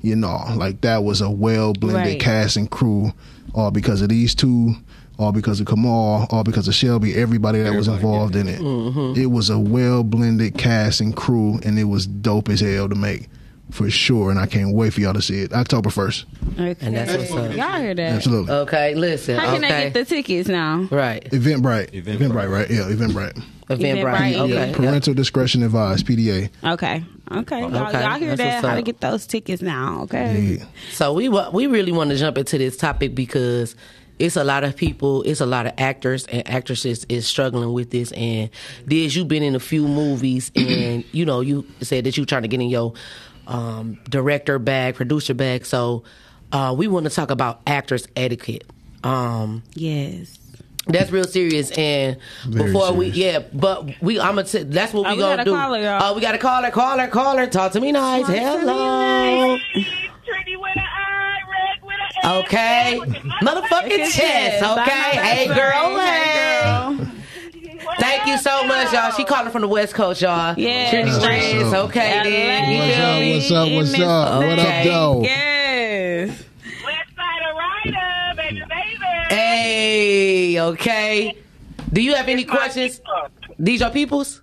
Speaker 3: you know, like that was a well blended
Speaker 2: Right.
Speaker 3: cast and crew, all because of these two, all because of Kamal, all because of Shelby, everybody that was
Speaker 8: Everybody,
Speaker 3: involved in it. Mm-hmm. It was a well blended cast and crew, and it was dope as hell to make, for sure. And I can't wait for y'all to see it. October 1st.
Speaker 2: Okay.
Speaker 1: And that's what's up.
Speaker 2: Y'all hear that?
Speaker 3: Absolutely.
Speaker 1: Okay, listen.
Speaker 2: How can
Speaker 1: okay.
Speaker 2: they get the tickets now?
Speaker 1: right.
Speaker 3: Eventbrite.
Speaker 8: Eventbrite.
Speaker 3: Eventbrite, right? Yeah, Eventbrite.
Speaker 1: Event
Speaker 2: Eventbrite.
Speaker 1: Bright.
Speaker 2: Yeah.
Speaker 1: Okay.
Speaker 3: Parental discretion advised, PDA.
Speaker 2: Okay. Okay. Y'all,
Speaker 1: Okay.
Speaker 2: y'all hear
Speaker 1: That's
Speaker 2: that? How to get those tickets now? Okay.
Speaker 3: Yeah.
Speaker 1: So we we really want to jump into this topic because it's a lot of people, it's a lot of actors and actresses is struggling with this. And Diz, you've been in a few movies, and you know you said that you're trying to get in your um, director bag, producer bag. So uh, we want to talk about actors etiquette. Um,
Speaker 2: Yes.
Speaker 1: that's real serious. And
Speaker 3: Very
Speaker 1: before we, yeah, but we, I'm gonna. T- that's what
Speaker 2: Oh,
Speaker 1: we
Speaker 2: we
Speaker 1: gonna
Speaker 2: got a
Speaker 1: do.
Speaker 2: caller, y'all.
Speaker 1: Oh, we got a caller, caller, caller. Talk to me nice.
Speaker 2: Talk to me
Speaker 1: Hello.
Speaker 10: Pretty with an eye, red with an A.
Speaker 1: Okay. Motherfucking chest. Okay. Hey, girl. Hey. Thank you so much, y'all. She calling from the West Coast, y'all.
Speaker 2: Yeah.
Speaker 1: Trinity
Speaker 3: What's
Speaker 1: Reds.
Speaker 3: up?
Speaker 1: Okay, then. You
Speaker 2: LA.
Speaker 1: feel me?
Speaker 3: What's up? What's
Speaker 2: In
Speaker 3: up? What up,
Speaker 1: Okay.
Speaker 3: though?
Speaker 2: Yes.
Speaker 10: West side of baby, baby.
Speaker 1: Hey, okay. Do you have any questions? These your peoples?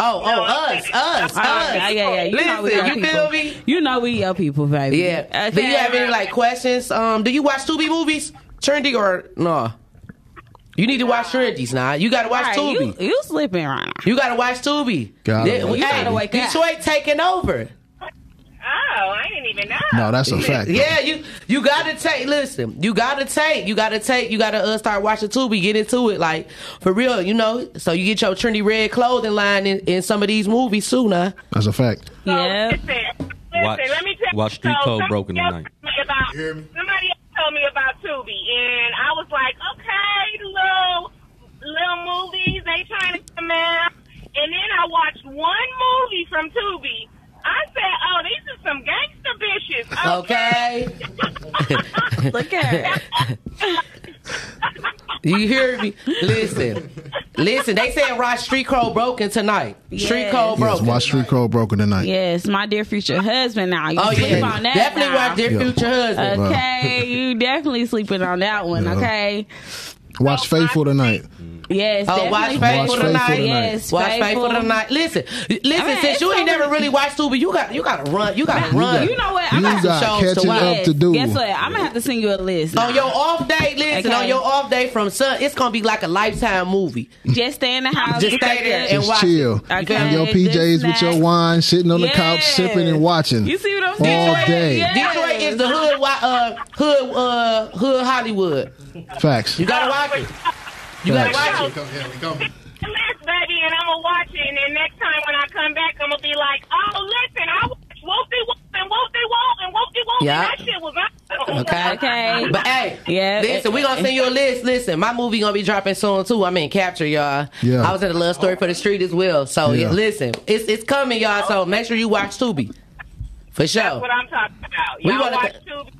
Speaker 1: Oh, oh, us, us, us.
Speaker 2: Yeah, yeah, yeah. You know we
Speaker 1: Listen,
Speaker 2: your
Speaker 1: you
Speaker 2: people.
Speaker 1: feel me?
Speaker 2: You know we your people, baby.
Speaker 1: Yeah.
Speaker 2: Okay.
Speaker 1: Do you have any like questions? Um, do you watch Tubi movies? Trinity or no? You need to watch Trinity's now. You gotta watch
Speaker 2: All right,
Speaker 1: Tubi.
Speaker 2: you, you slipping right now.
Speaker 1: You gotta watch Tubi.
Speaker 3: Gotta
Speaker 1: They-
Speaker 3: watch
Speaker 1: hey,
Speaker 2: Tubi. wake up.
Speaker 1: Detroit taking over.
Speaker 10: Oh, I didn't even know.
Speaker 3: No, that's a fact. though.
Speaker 1: Yeah, you you gotta take. Listen, you gotta take. You gotta take. You gotta uh, start watching Tubi. Get into it, like for real. You know, so you get your trendy red clothing line in, in some of these movies soon. Huh?
Speaker 3: That's a fact.
Speaker 10: So,
Speaker 2: Yeah.
Speaker 10: Listen, listen,
Speaker 8: Watch-
Speaker 10: let me tell
Speaker 8: watch
Speaker 10: you.
Speaker 8: Street
Speaker 10: so
Speaker 8: Code
Speaker 10: somebody
Speaker 8: Broken
Speaker 10: else
Speaker 8: tonight.
Speaker 10: told me About,
Speaker 5: You hear me?
Speaker 10: Somebody else told me about Tubi, and I was like, okay, little little movies, they trying to come out. And then I watched one movie from Tubi. I said, oh, these are some gangster bitches.
Speaker 1: Okay.
Speaker 2: Look at her.
Speaker 1: you hear me? Listen, Listen, they said watch Street Code Broken tonight. Street
Speaker 2: Yes.
Speaker 1: Code
Speaker 3: Yes,
Speaker 1: Broken.
Speaker 3: watch Street Code Broken tonight.
Speaker 2: Yes, my dear future husband. Now you
Speaker 1: Oh
Speaker 2: sleep
Speaker 1: yeah,
Speaker 2: on that.
Speaker 1: definitely
Speaker 2: now.
Speaker 1: watch Dear
Speaker 3: Yeah.
Speaker 1: Future Husband.
Speaker 2: Okay, you definitely sleeping on that one.
Speaker 3: Yeah.
Speaker 2: Okay.
Speaker 3: Watch Faithful tonight.
Speaker 2: Yes.
Speaker 1: Oh, watch
Speaker 2: definitely
Speaker 1: Faithful
Speaker 3: Watch
Speaker 1: tonight.
Speaker 3: Faithful tonight.
Speaker 2: Yes,
Speaker 1: Watch Faithful tonight. Listen, listen.
Speaker 2: I
Speaker 1: since
Speaker 2: it's
Speaker 1: you ain't never really watched Tubi, you got you got to run. You got to run.
Speaker 2: You know what? I'm gonna
Speaker 3: got
Speaker 1: shows to watch.
Speaker 3: up to do.
Speaker 2: Guess what? I'm gonna have to send you a list.
Speaker 1: on your off day, listen.
Speaker 2: Okay.
Speaker 1: On your off day from Sun, it's gonna be like a lifetime movie.
Speaker 2: Just stay in the house.
Speaker 1: Just stay there and
Speaker 3: Just
Speaker 1: watch
Speaker 3: chill.
Speaker 1: it.
Speaker 2: Okay.
Speaker 3: In your PJs with your wine, sitting on the couch, sipping and watching.
Speaker 2: You see what I'm
Speaker 3: All
Speaker 2: saying?
Speaker 3: day.
Speaker 1: Detroit is the hood, uh, hood, uh, hood Hollywood.
Speaker 3: Facts.
Speaker 1: You gotta watch it. You gotta watch it.
Speaker 5: Come here, we come.
Speaker 10: List, baby, and I'm gonna watch it. And then next time when I come back, I'm gonna be like, oh, listen, I watched Whoopty Whoop and Whoopty Whoop and Whoopty Whoop.
Speaker 1: Yeah.
Speaker 10: That shit was awesome.
Speaker 1: Okay.
Speaker 2: Okay.
Speaker 1: But hey,
Speaker 2: Yeah.
Speaker 1: Listen, we gonna send you a list. Listen, my movie gonna be dropping soon too. I mean, capture y'all.
Speaker 3: Yeah.
Speaker 1: I was in a love story for the street as well. So
Speaker 3: Yeah.
Speaker 1: listen, it's it's coming, y'all. So make sure you watch Tubi. For sure.
Speaker 10: That's what I'm talking about. Y'all
Speaker 1: wanna-
Speaker 10: watch too.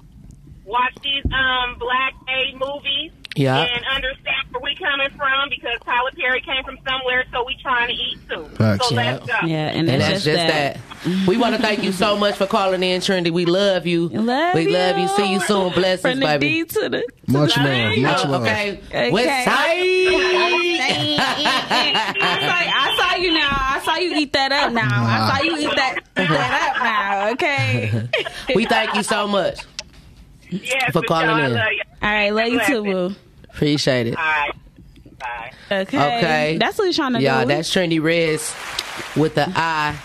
Speaker 10: Watch these um black A movies.
Speaker 1: Yeah.
Speaker 10: And understand where we coming from because Tyler Perry came from somewhere, so we trying to eat too.
Speaker 3: Facts.
Speaker 10: So let's go.
Speaker 2: Yeah, and
Speaker 1: And
Speaker 2: that's,
Speaker 1: that's just that. We want to thank you so much for calling in, Trinity. We love you.
Speaker 2: Love
Speaker 1: we love you. See you soon. Blessings,
Speaker 2: From the
Speaker 1: baby.
Speaker 2: D to the
Speaker 3: Much
Speaker 2: to the
Speaker 3: love,
Speaker 2: A.
Speaker 3: much love.
Speaker 1: okay.
Speaker 2: Okay.
Speaker 1: West Side.
Speaker 2: I saw, I saw you now. I saw you eat that up now. I saw you eat that, eat that up now. Okay.
Speaker 1: we thank you so much.
Speaker 10: Yes,
Speaker 1: For
Speaker 10: but
Speaker 1: calling in.
Speaker 2: All right, love you too, boo.
Speaker 1: Appreciate it.
Speaker 10: All right. Bye.
Speaker 2: Okay.
Speaker 1: Okay.
Speaker 2: That's what he's trying to
Speaker 1: Y'all,
Speaker 2: do.
Speaker 1: that's Trendy Reds with the I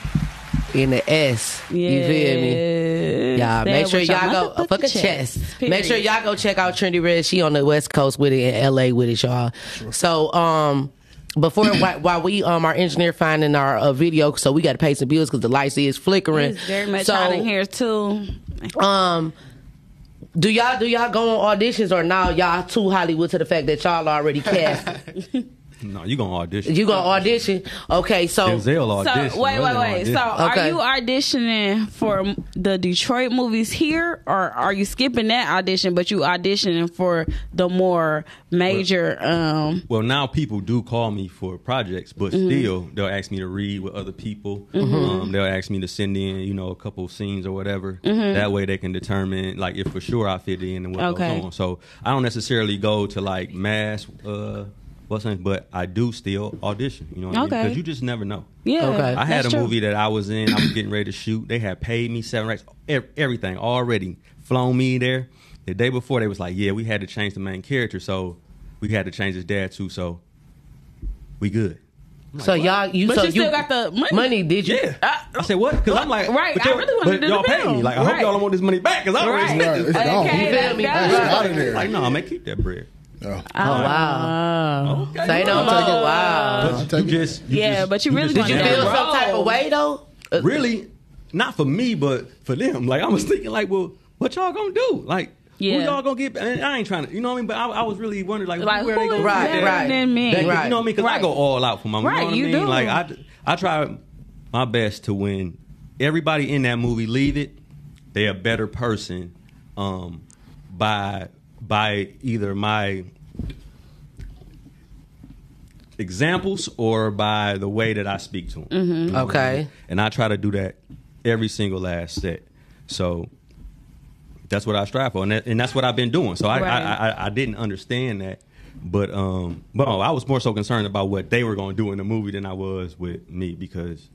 Speaker 1: in the S. You feel me? Y'all,
Speaker 2: Say
Speaker 1: make sure
Speaker 2: with your
Speaker 1: y'all go
Speaker 2: motherfucking
Speaker 1: fuck a chest. Make sure y'all go check out Trendy Red. She on the West Coast with it in LA with it, y'all. So um before while, while we um our engineer finding our uh, video, so we got to pay some bills because the lights is flickering.
Speaker 2: It's very much
Speaker 1: so,
Speaker 2: hot in here too.
Speaker 1: Um, do y'all do y'all go on auditions or now y'all too Hollywood to the fact that y'all already cast?
Speaker 8: No, you gonna audition.
Speaker 1: you gonna audition? Okay, so
Speaker 8: Denzel
Speaker 2: So wait, wait, wait. So
Speaker 1: Okay.
Speaker 2: are you auditioning for the Detroit movies here, or are you skipping that audition, but you auditioning for the more major? um
Speaker 8: Well, now people do call me for projects, but
Speaker 2: Mm-hmm.
Speaker 8: still they'll ask me to read with other people. Um, they'll ask me to send in, you know, a couple of scenes or whatever. That way they can determine like if for sure I fit in and what
Speaker 2: Mm-hmm. Okay.
Speaker 8: goes on. So I don't necessarily go to like mass. Uh, what's name, but I do still audition. You know what I mean?
Speaker 2: Okay.
Speaker 8: Because you just never know.
Speaker 2: Yeah,
Speaker 1: Okay.
Speaker 8: I had
Speaker 2: that's
Speaker 8: a
Speaker 2: true.
Speaker 8: movie that I was in. I was getting ready to shoot. They had paid me seven racks, everything already, flown me there. The day before, they was like, "Yeah, we had to change the main character, so we had to change his dad too. So we good."
Speaker 1: so y'all you
Speaker 2: But
Speaker 1: so
Speaker 2: you still got the money.
Speaker 1: did you?
Speaker 8: Yeah. I said what? Because I'm like,
Speaker 2: Right,
Speaker 8: but
Speaker 2: I
Speaker 8: y'all-
Speaker 2: really wanna
Speaker 8: but
Speaker 2: do the
Speaker 8: y'all pay
Speaker 2: film.
Speaker 8: me. Like, I hope
Speaker 2: Right.
Speaker 8: y'all don't want this money back because I already
Speaker 2: Right.
Speaker 8: spent this.
Speaker 3: It's gone.
Speaker 2: Okay,
Speaker 1: You feel me?
Speaker 2: go.
Speaker 3: It's out of there.
Speaker 8: Like, no, man, keep that bread.
Speaker 3: Oh.
Speaker 1: Oh wow.
Speaker 2: Oh.
Speaker 1: Say no more.
Speaker 3: take it.
Speaker 1: Wow.
Speaker 3: I'll
Speaker 8: You
Speaker 3: take
Speaker 8: just, you
Speaker 2: Yeah,
Speaker 8: just-
Speaker 2: but you really
Speaker 1: Did you feel
Speaker 8: never-
Speaker 1: some type of way though? Uh,
Speaker 8: really not for me, but for them. Like I was thinking, like, well, what y'all gonna do? Like,
Speaker 2: Yeah.
Speaker 8: who y'all gonna get? And I ain't trying to, you know what I mean? But I, I was really wondering, like,
Speaker 2: Like,
Speaker 8: where
Speaker 2: who
Speaker 8: they gonna
Speaker 2: is
Speaker 1: Right,
Speaker 8: get that-
Speaker 1: right.
Speaker 2: than me?
Speaker 8: that-
Speaker 1: Right.
Speaker 8: You know what I mean? Because I go all out for my movie.
Speaker 2: Right,
Speaker 8: you know what
Speaker 2: you
Speaker 8: I mean?
Speaker 2: do.
Speaker 8: Like I, I try my best to win. everybody in that movie leave it, they a better person, um, by by either my examples or by the way that I speak to them.
Speaker 2: Mm-hmm.
Speaker 1: Okay.
Speaker 8: And I try to do that every single last set. So that's what I strive for, and, that, and that's what I've been doing. So I,
Speaker 2: Right.
Speaker 8: I, I I didn't understand that, but um, but I was more so concerned about what they were going to do in the movie than I was with me because,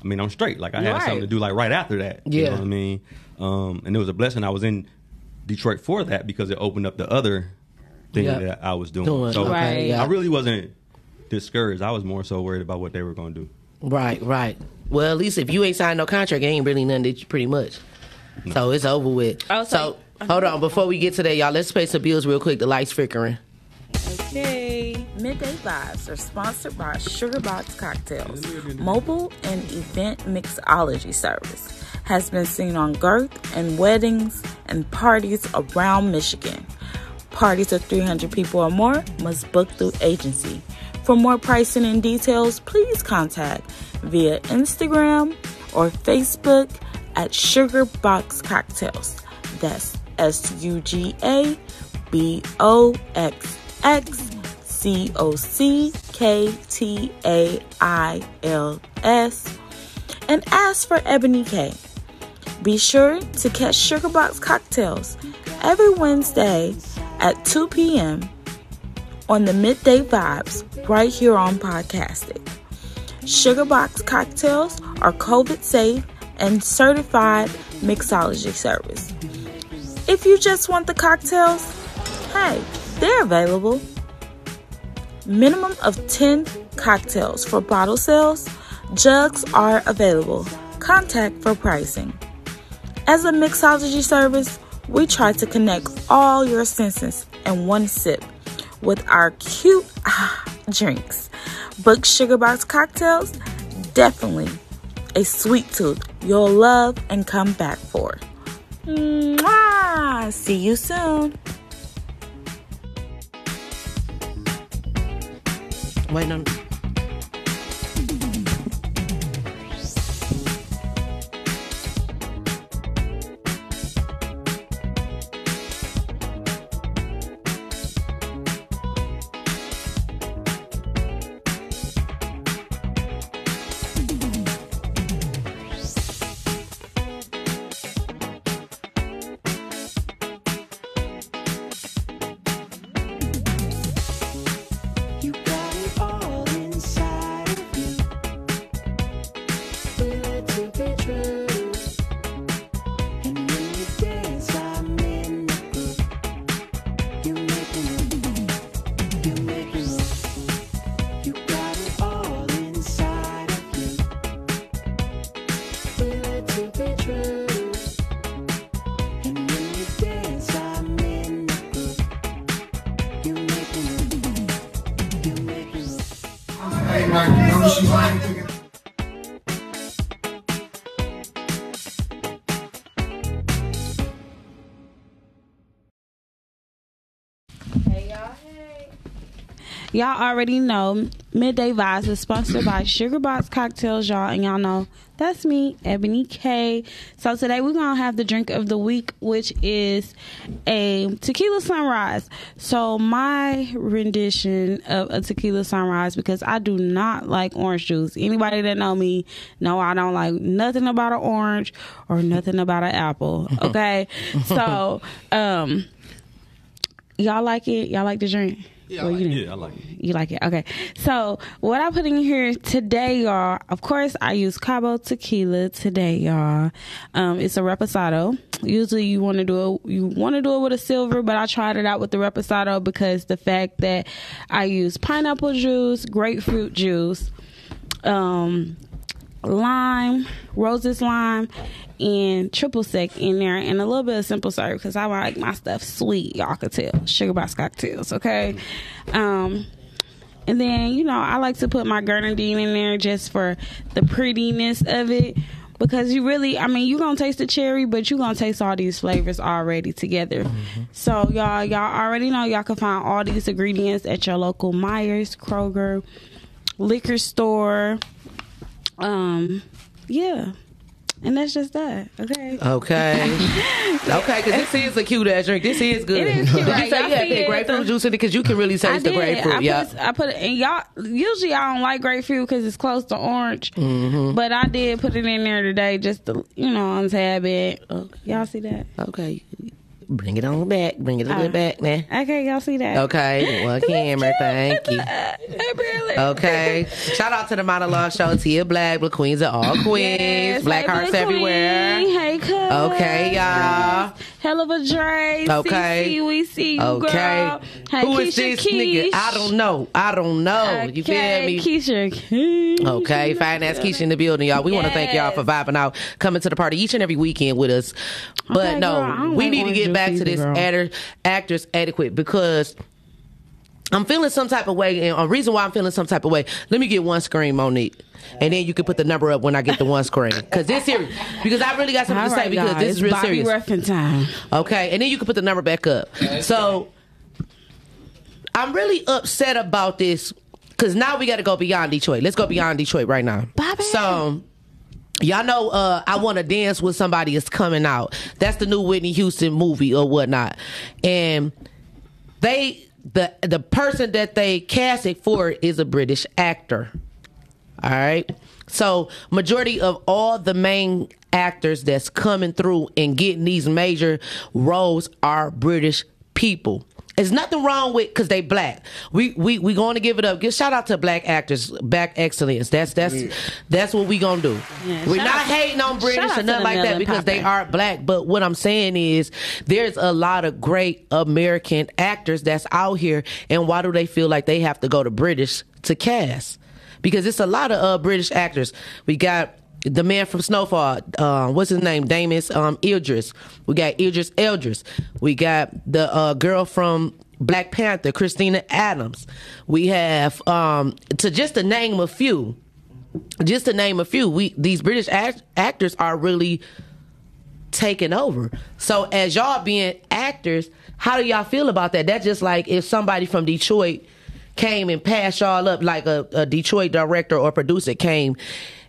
Speaker 8: I mean, I'm straight. Like I had
Speaker 2: Right.
Speaker 8: something to do like right after that. You
Speaker 1: Yeah.
Speaker 8: know what I mean? Um, and it was a blessing. I was in Detroit for that because it opened up the other thing
Speaker 1: Yeah.
Speaker 8: that I was doing.
Speaker 1: Doing,
Speaker 8: So
Speaker 1: okay,
Speaker 2: Right.
Speaker 1: yeah.
Speaker 8: I really wasn't discouraged. I was more so worried about what they were going to do.
Speaker 1: Right, right. Well, at least if you ain't signed no contract, it ain't really nothing that you pretty much. So it's over with.
Speaker 2: Oh,
Speaker 1: so
Speaker 2: so- uh-huh.
Speaker 1: hold on, before we get to that, y'all, let's pay some bills real quick. The lights flickering.
Speaker 11: Okay. Midday Vibes are sponsored by Sugar Box Cocktails. Mobile and event mixology service has been seen on Girth and weddings and parties around Michigan. Parties of 300 people or more must book through agency. For more pricing and details, please contact via Instagram or Facebook at Sugarbox Cocktails. That's S U G A B O X X C O C K T A I L S. and ask for Ebony K. Be sure to catch Sugarbox Cocktails every Wednesday at 2 p.m. on the Midday Vibes right here on Podcasting. Sugarbox Cocktails are COVID safe and certified mixology service. If you just want the cocktails, hey, they're available. Minimum of 10 cocktails for bottle sales. Jugs are available. Contact for pricing. As a mixology service, we try to connect all your senses in one sip with our cute ah, drinks. Book Sugarbox cocktails, definitely a sweet tooth you'll love and come back for. Mwah! See you soon.
Speaker 1: Wait, no.
Speaker 2: Y'all already know Midday Vibes is sponsored by Sugar Box Cocktails, y'all, and y'all know that's me, Ebony K. So today we're gonna have the drink of the week, which is a tequila sunrise. So my rendition of a tequila sunrise, because I do not like orange juice. Anybody that know me know I don't like nothing about an orange or nothing about an apple. Okay, so um, y'all like it? Y'all like the drink?
Speaker 8: Yeah,
Speaker 2: Well,
Speaker 8: I like
Speaker 2: you
Speaker 8: Yeah, I like it.
Speaker 2: You like it? Okay. So what I put in here today, y'all. Of course, I use Cabo tequila today, y'all. Um, it's a reposado. Usually, you want to do it. You want to do it with a silver, but I tried it out with the reposado because the fact that I use pineapple juice, grapefruit juice, um, lime, Rose's lime, and triple sec in there, and a little bit of simple syrup because I like my stuff sweet. Y'all could tell sugar box cocktails, okay. Um, and then you know I like to put my grenadine in there just for the prettiness of it. Because you really, I mean, you gonna taste the cherry, but you gonna taste all these flavors already together. So y'all, y'all already know y'all can find all these ingredients at your local Meijers, Kroger, liquor store, um, yeah, and that's just that. Okay.
Speaker 1: Okay. okay, because this is a cute ass drink. This is good.
Speaker 2: It is cute,
Speaker 1: Did
Speaker 2: right?
Speaker 1: you say you had that grapefruit juice in it? Because you can really taste the grapefruit. Yeah.
Speaker 2: I put it, and y'all usually I don't like grapefruit because it's close to orange,
Speaker 1: Mhm.
Speaker 2: but I did put it in there today just to you know on tab it. Y'all see that?
Speaker 1: Okay. Bring it on back. Bring it a little
Speaker 2: Uh,
Speaker 1: back now.
Speaker 2: Okay, y'all see that?
Speaker 1: Okay, one camera, thank you. Okay, shout out to the monologue show, Tia Black, Black Queens of all queens,
Speaker 2: Yes,
Speaker 1: Black
Speaker 2: hey,
Speaker 1: Hearts
Speaker 2: Black
Speaker 1: everywhere.
Speaker 2: Queen. Hey, cuz.
Speaker 1: Okay, y'all.
Speaker 2: Hell of a Dre.
Speaker 1: Okay.
Speaker 2: CC, we see you,
Speaker 1: Okay,
Speaker 2: girl. Hey,
Speaker 1: who is
Speaker 2: Keisha
Speaker 1: this
Speaker 2: Keish.
Speaker 1: nigga? I don't know. I don't know. You feel me?
Speaker 2: Keisha Keish.
Speaker 1: Okay, fine ass Keisha in the building, y'all. We want to thank y'all for vibing out, coming to the party each and every weekend with us. But
Speaker 2: Okay,
Speaker 1: no,
Speaker 2: girl,
Speaker 1: we need to get back to this actor, actors etiquette because I'm feeling some type of way, and a reason why I'm feeling some type of way. Let me get one screen, Monique. And then you can put the number up when I get the one screen. Because this serious. Because I really got something
Speaker 2: All
Speaker 1: to say
Speaker 2: right,
Speaker 1: because
Speaker 2: y'all,
Speaker 1: this
Speaker 2: it's
Speaker 1: is real
Speaker 2: Bobby
Speaker 1: serious.
Speaker 2: Ruffin time.
Speaker 1: Okay, and then you can put the number back up. So I'm really upset about this because now we got to go beyond Detroit. Let's go beyond Detroit right now. Bobby. So. Y'all know uh I Wanna Dance with Somebody is coming out. That's the new Whitney Houston movie or whatnot. And they the the person that they cast it for is a British actor. All right. So majority of all the main actors that's coming through and getting these major roles are British people. There's nothing wrong with because they black. We we we going to give it up. Give shout out to black actors, black excellence. That's that's that's what we gonna do.
Speaker 2: Yeah,
Speaker 1: We're not
Speaker 2: out
Speaker 1: hating on British or nothing like that
Speaker 2: melon
Speaker 1: because they are black. But what I'm saying is, there's a lot of great American actors that's out here, and why do they feel like they have to go to British to cast? Because it's a lot of uh, British actors. We got the man from Snowfall. Uh, what's his name? Damson um, Idris. We got Idris Eldris. We got the uh, girl from Black Panther, Christina Adams. We have um, to just to name a few just to name a few, we these British act- actors are really taking over. So as y'all being actors, how do y'all feel about that? That's just like if somebody from Detroit came and passed y'all up, like a, a Detroit director or producer came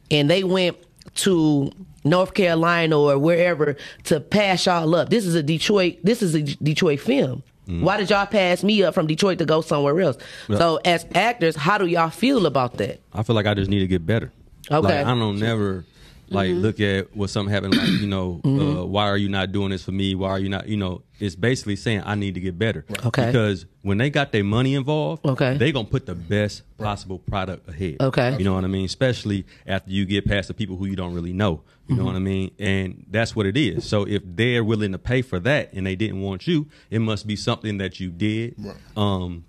Speaker 1: and they went to North Carolina or wherever to pass y'all up. This is a Detroit. This is a Detroit film. Mm. Why did y'all pass me up from Detroit to go somewhere else?
Speaker 8: Yeah.
Speaker 1: So as actors, how do y'all feel about that?
Speaker 8: I feel like I just need to get better.
Speaker 1: Okay.
Speaker 8: Like, I don't never like look at what something happened like you know uh, why are you not doing this for me why are you not you know it's basically saying i need to get better
Speaker 1: Okay.
Speaker 8: because when they got their money involved
Speaker 1: Okay.
Speaker 8: they gonna put the best possible product ahead
Speaker 1: Okay.
Speaker 8: you know what i mean especially after you get past the people who you don't really know you know
Speaker 1: Mhm.
Speaker 8: what i mean and that's what it is so if they're willing to pay for that and they didn't want you it must be something that you did right. um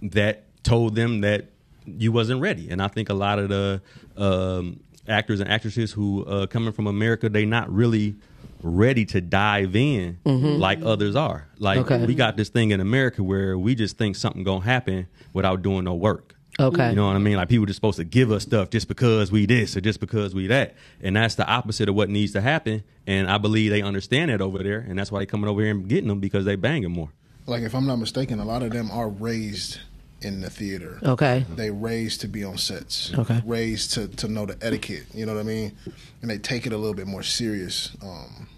Speaker 8: that told them that you wasn't ready. And I think a lot of the um, actors and actresses who uh, coming from America, they not really ready to dive in
Speaker 1: Mhm.
Speaker 8: like others are. Like
Speaker 1: Okay.
Speaker 8: we got this thing in America where we just think something gonna happen without doing no work.
Speaker 1: Okay.
Speaker 8: You know what I mean? Like people just supposed to give us stuff just because we this or just because we that. And that's the opposite of what needs to happen. And I believe they understand that over there. And that's why they coming over here and getting them because they banging more.
Speaker 3: Like if I'm not mistaken, a lot of them are raised in the theater.
Speaker 1: Okay.
Speaker 3: They raised to be on sets.
Speaker 1: Okay.
Speaker 3: Raised to to know the etiquette. You know what I mean? And they take it a little bit more serious. Um,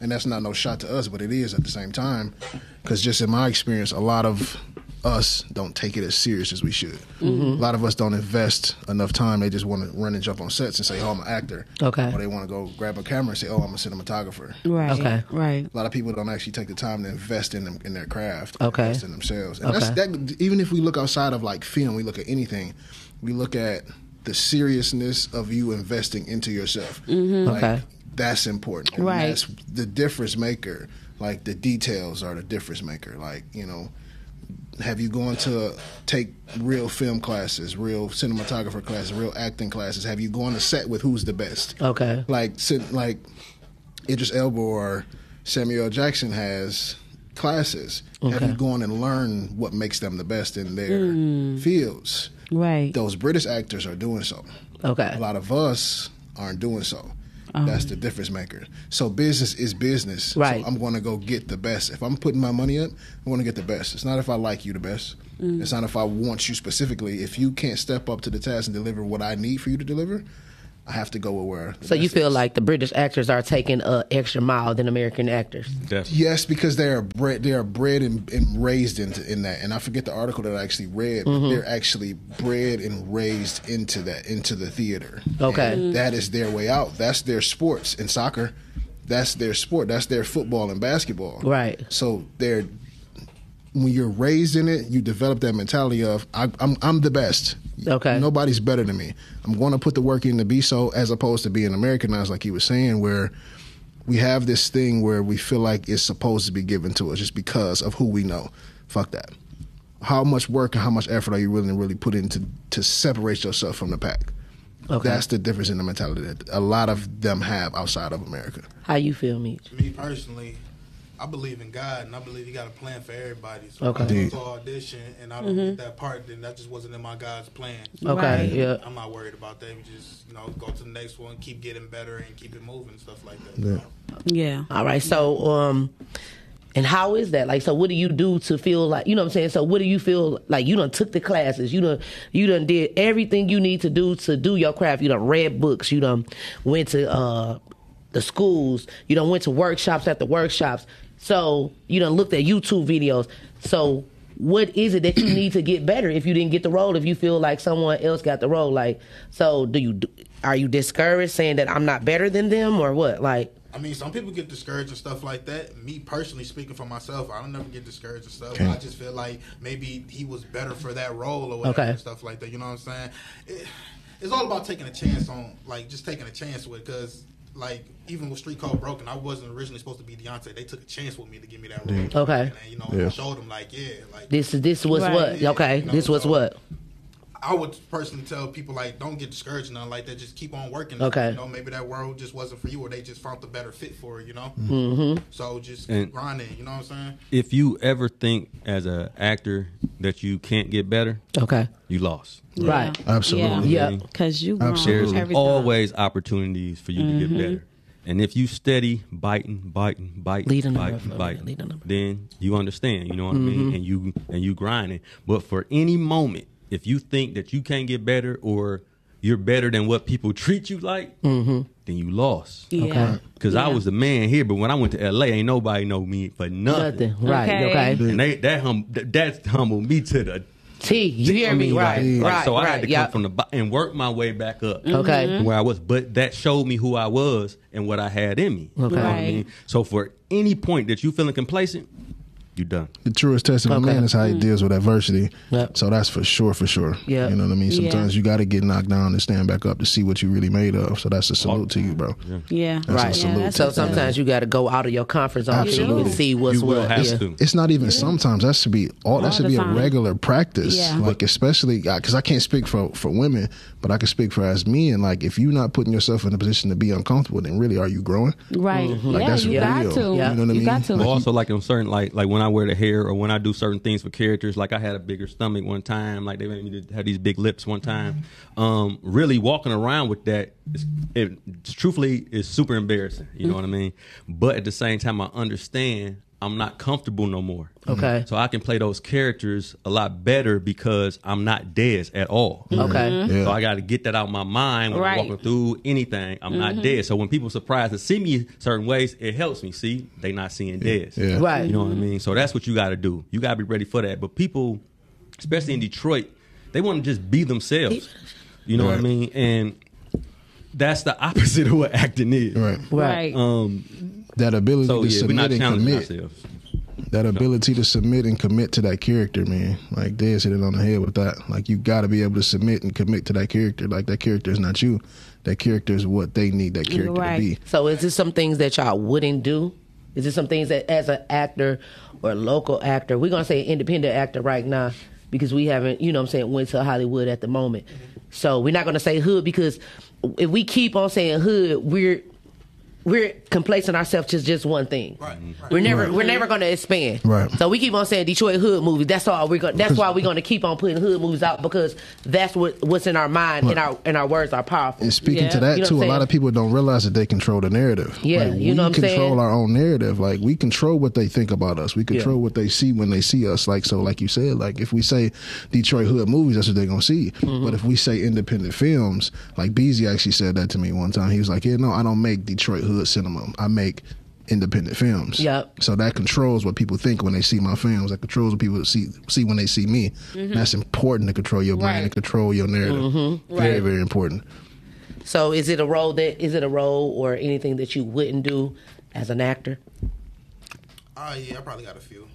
Speaker 3: and that's not no shot to us, but it is at the same time. Because just in my experience, a lot of us don't take it as serious as we should.
Speaker 1: Mhm.
Speaker 3: A lot of us don't invest enough time. They just want to run and jump on sets and say, "Oh, I'm an actor."
Speaker 1: Okay.
Speaker 3: Or they want to go grab a camera and say, "Oh, I'm a cinematographer."
Speaker 2: Right.
Speaker 1: Okay.
Speaker 2: Right.
Speaker 3: A lot of people don't actually take the time to invest in them in their craft,
Speaker 1: Okay.
Speaker 3: invest in themselves. And that's
Speaker 1: Okay.
Speaker 3: that. Even if we look outside of like film, we look at anything. We look at the seriousness of you investing into yourself.
Speaker 2: Mhm.
Speaker 3: Like,
Speaker 1: Okay.
Speaker 3: that's important. And
Speaker 2: Right.
Speaker 3: That's the difference maker. Like the details are the difference maker. Like you know, have you gone to take real film classes, real cinematographer classes, real acting classes? Have you gone to set with who's the best?
Speaker 1: Okay.
Speaker 3: Like like Idris Elba or Samuel Jackson has classes. Have you gone and learned what makes them the best in their
Speaker 2: Mm.
Speaker 3: fields?
Speaker 2: Right.
Speaker 3: Those British actors are doing so.
Speaker 1: Okay.
Speaker 3: A lot of us aren't doing so.
Speaker 2: Um,
Speaker 3: That's the difference maker. So business is business.
Speaker 1: Right.
Speaker 3: So I'm going to go get the best. If I'm putting my money up, I'm going to get the best. It's not if I like you the best.
Speaker 2: Mm.
Speaker 3: It's not if I want you specifically. If you can't step up to the task and deliver what I need for you to deliver, I have to go with where.
Speaker 1: So you feel
Speaker 3: is.
Speaker 1: like the British actors are taking a extra mile than American actors?
Speaker 3: Yes, because they are bred. They are bred and, and raised into in that. And I forget the article that I actually read. But
Speaker 1: Mhm.
Speaker 3: they're actually bred and raised into that, into the theater.
Speaker 1: Okay.
Speaker 3: And that is their way out. That's their sports and soccer. That's their sport. That's their football and basketball.
Speaker 1: Right.
Speaker 3: So they're when you're raised in it, you develop that mentality of I, I'm I'm the best.
Speaker 1: Okay.
Speaker 3: Nobody's better than me. I'm going to put the work in to be so, as opposed to being Americanized, like he was saying, where we have this thing where we feel like it's supposed to be given to us just because of who we know. Fuck that. How much work and how much effort are you willing to really put into to separate yourself from the pack?
Speaker 1: Okay.
Speaker 3: That's the difference in the mentality that a lot of them have outside of America.
Speaker 1: How you feel, Meech?
Speaker 5: Me personally, I believe in God, and I believe He got a plan for everybody. So
Speaker 1: Okay.
Speaker 5: if I go
Speaker 3: Indeed.
Speaker 5: audition and I don't
Speaker 1: Mhm.
Speaker 5: get that part, then that just wasn't in my God's plan.
Speaker 1: Okay, Right. yeah.
Speaker 5: I'm not worried about that. We just you know go to the next one, keep getting better, and keep it moving, and stuff like that.
Speaker 2: Yeah.
Speaker 1: All right. So, um, and how is that? Like, so what do you do to feel like, you know what I'm saying? So what do you feel like you done took the classes, you done, you done did everything you need to do to do your craft. You done read books, you done went to, uh, the schools, you done went to workshops at the workshops. So you done looked at YouTube videos. So what is it that you need to get better if you didn't get the role? If you feel like someone else got the role, like so, do you are you discouraged saying that I'm not better than them or what? Like,
Speaker 5: I mean, some people get discouraged and stuff like that. Me personally, speaking for myself, I don't never get discouraged and stuff.
Speaker 1: Okay.
Speaker 5: I just feel like maybe he was better for that role or whatever
Speaker 1: Okay.
Speaker 5: and stuff like that. You know what I'm saying? It, it's all about taking a chance on, like, just taking a chance with, because. Like even with Street Code Broken, I wasn't originally supposed to be Deontay. They took a chance with me to give me that role.
Speaker 1: Yeah. Okay.
Speaker 5: And, you know,
Speaker 1: Yeah.
Speaker 5: I showed them like, yeah, like
Speaker 1: this is this was
Speaker 5: Right.
Speaker 1: what?
Speaker 5: Yeah,
Speaker 1: Okay,
Speaker 5: you know,
Speaker 1: this was
Speaker 5: so-
Speaker 1: what?
Speaker 5: I would personally tell people like, don't get discouraged, and nothing like that. Just keep on working.
Speaker 1: Okay.
Speaker 5: You know, maybe that world just wasn't for you, or they just found the better fit for it. You know.
Speaker 1: Mm-hmm.
Speaker 5: So just
Speaker 8: And-
Speaker 5: keep grinding. You know what I'm saying?
Speaker 8: If you ever think as an actor that you can't get better,
Speaker 1: okay,
Speaker 8: you lost.
Speaker 1: Yeah. Right. Absolutely.
Speaker 2: Yeah.
Speaker 1: Yeah.
Speaker 2: Because you grown
Speaker 8: There's always opportunities for you to get
Speaker 2: Mhm.
Speaker 8: better. And if you steady biting, biting, biting,
Speaker 1: Lead a number
Speaker 8: biting, biting,
Speaker 1: Lead
Speaker 8: then you understand. You know what I mean?
Speaker 1: Mhm.
Speaker 8: And you and you grinding. But for any moment, if you think that you can't get better or you're better than what people treat you like,
Speaker 1: Mm-hmm.
Speaker 8: then you lost.
Speaker 1: Yeah. Okay.
Speaker 8: Because I was the man here, but when I went to LA, ain't nobody know me for nothing.
Speaker 1: Nothing. Right, Okay. okay.
Speaker 8: And they, that hum, that, that humbled me to the
Speaker 1: T. You hear
Speaker 8: I
Speaker 1: me?
Speaker 8: mean,
Speaker 1: Right,
Speaker 8: like- like,
Speaker 1: right,
Speaker 8: So I
Speaker 1: right,
Speaker 8: had to
Speaker 1: yeah.
Speaker 8: come from the bo- and work my way back up.
Speaker 1: Okay.
Speaker 8: to Where I was, but that showed me who I was and what I had in me. You
Speaker 3: Okay.
Speaker 8: know what I mean? So for any point that you feeling complacent, you done.
Speaker 3: The truest test of a man is how he
Speaker 8: Mm.
Speaker 3: deals with adversity. So that's for sure, for sure.
Speaker 8: Yep.
Speaker 3: You know what I mean?
Speaker 8: Yeah.
Speaker 3: Sometimes you got to get knocked down and stand back up to see what you really made of. So that's a salute to you, bro.
Speaker 2: Yeah.
Speaker 3: That's a
Speaker 1: Right.
Speaker 3: salute
Speaker 1: so
Speaker 3: to
Speaker 1: sometimes you got to go out of your comfort zone so you
Speaker 3: Absolutely.
Speaker 1: can see what's what. yeah.
Speaker 3: It's not even sometimes. That should be all. That should be
Speaker 1: time.
Speaker 3: a regular practice.
Speaker 1: Yeah.
Speaker 3: Like especially because I can't speak for for women, but I can speak for as men. Like if you're not putting yourself in a position to be uncomfortable, then really are you growing?
Speaker 2: Right.
Speaker 3: Like
Speaker 2: Yeah,
Speaker 3: that's
Speaker 2: you
Speaker 3: real.
Speaker 2: got to.
Speaker 3: You know what I
Speaker 2: You
Speaker 3: mean?
Speaker 2: got to.
Speaker 8: But also, like on certain, like like when I wear the hair or when I do certain things for characters, like I had a bigger stomach one time, like they made me have these big lips one time. Um, really walking around with that, is, it truthfully is super embarrassing. You know what I mean? But at the same time, I understand I'm not comfortable no more.
Speaker 1: Okay.
Speaker 8: So I can play those characters a lot better because I'm not Dez at all.
Speaker 1: Okay. Mhm. Yeah.
Speaker 8: So I got to get that out of my mind when
Speaker 1: Right.
Speaker 8: I'm walking through anything. I'm not
Speaker 1: Mhm.
Speaker 8: Dez. So when people surprised to see me certain ways, it helps me. See, they not seeing Dez.
Speaker 1: Yeah. Right.
Speaker 8: You know what I mean? So that's what you got to do. You got to be ready for that. But people, especially in Detroit, they want to just be themselves. You know what I mean? And that's the opposite of what acting is.
Speaker 3: Right.
Speaker 2: Right.
Speaker 8: Um,
Speaker 3: that ability
Speaker 8: so
Speaker 3: to
Speaker 8: yeah,
Speaker 3: submit and commit.
Speaker 8: ourselves.
Speaker 3: That ability to submit and commit to that character, man. Like Dez hit it on the head with that. Like you got to be able to submit and commit to that character. Like that character is not you. That character is what they need that character to be.
Speaker 1: So is this some things that y'all wouldn't do? Is this some things that as an actor or a local actor, we're gonna say independent actor right now because we haven't, you know what I'm saying, went to Hollywood at the moment. So we're not gonna say hood because if we keep on saying hood, we're we're complacing ourselves to just one thing. Right. We're never
Speaker 3: Right.
Speaker 1: we're never gonna expand.
Speaker 3: Right.
Speaker 1: So we keep on saying Detroit hood movies. That's all we're gonna. That's why we're gonna keep on putting hood movies out because that's what what's in our mind and our and our words are powerful.
Speaker 3: And speaking to that
Speaker 1: You know
Speaker 3: too, a lot of people don't realize that they control the narrative.
Speaker 1: Yeah,
Speaker 3: like,
Speaker 1: you know
Speaker 3: we
Speaker 1: what I'm saying.
Speaker 3: We control
Speaker 1: saying?
Speaker 3: our own narrative. Like we control what they think about us. We control what they see when they see us. Like so, like you said, like if we say Detroit hood movies, that's what they're gonna see.
Speaker 1: Mm-hmm.
Speaker 3: But if we say independent films, like Beezy actually said that to me one time. He was like, "Yeah, no, I don't make Detroit hood cinema. I make." Independent films.
Speaker 1: Yep.
Speaker 3: So that controls what people think when they see my films. That controls what people see see when they see me.
Speaker 1: Mhm.
Speaker 3: That's important to control your brain
Speaker 1: Right.
Speaker 3: and control your narrative.
Speaker 1: Mhm.
Speaker 3: Very
Speaker 1: Right.
Speaker 3: very important.
Speaker 1: So is it a role that is it a role or anything that you wouldn't do as an actor?
Speaker 5: Oh yeah, I probably got a few.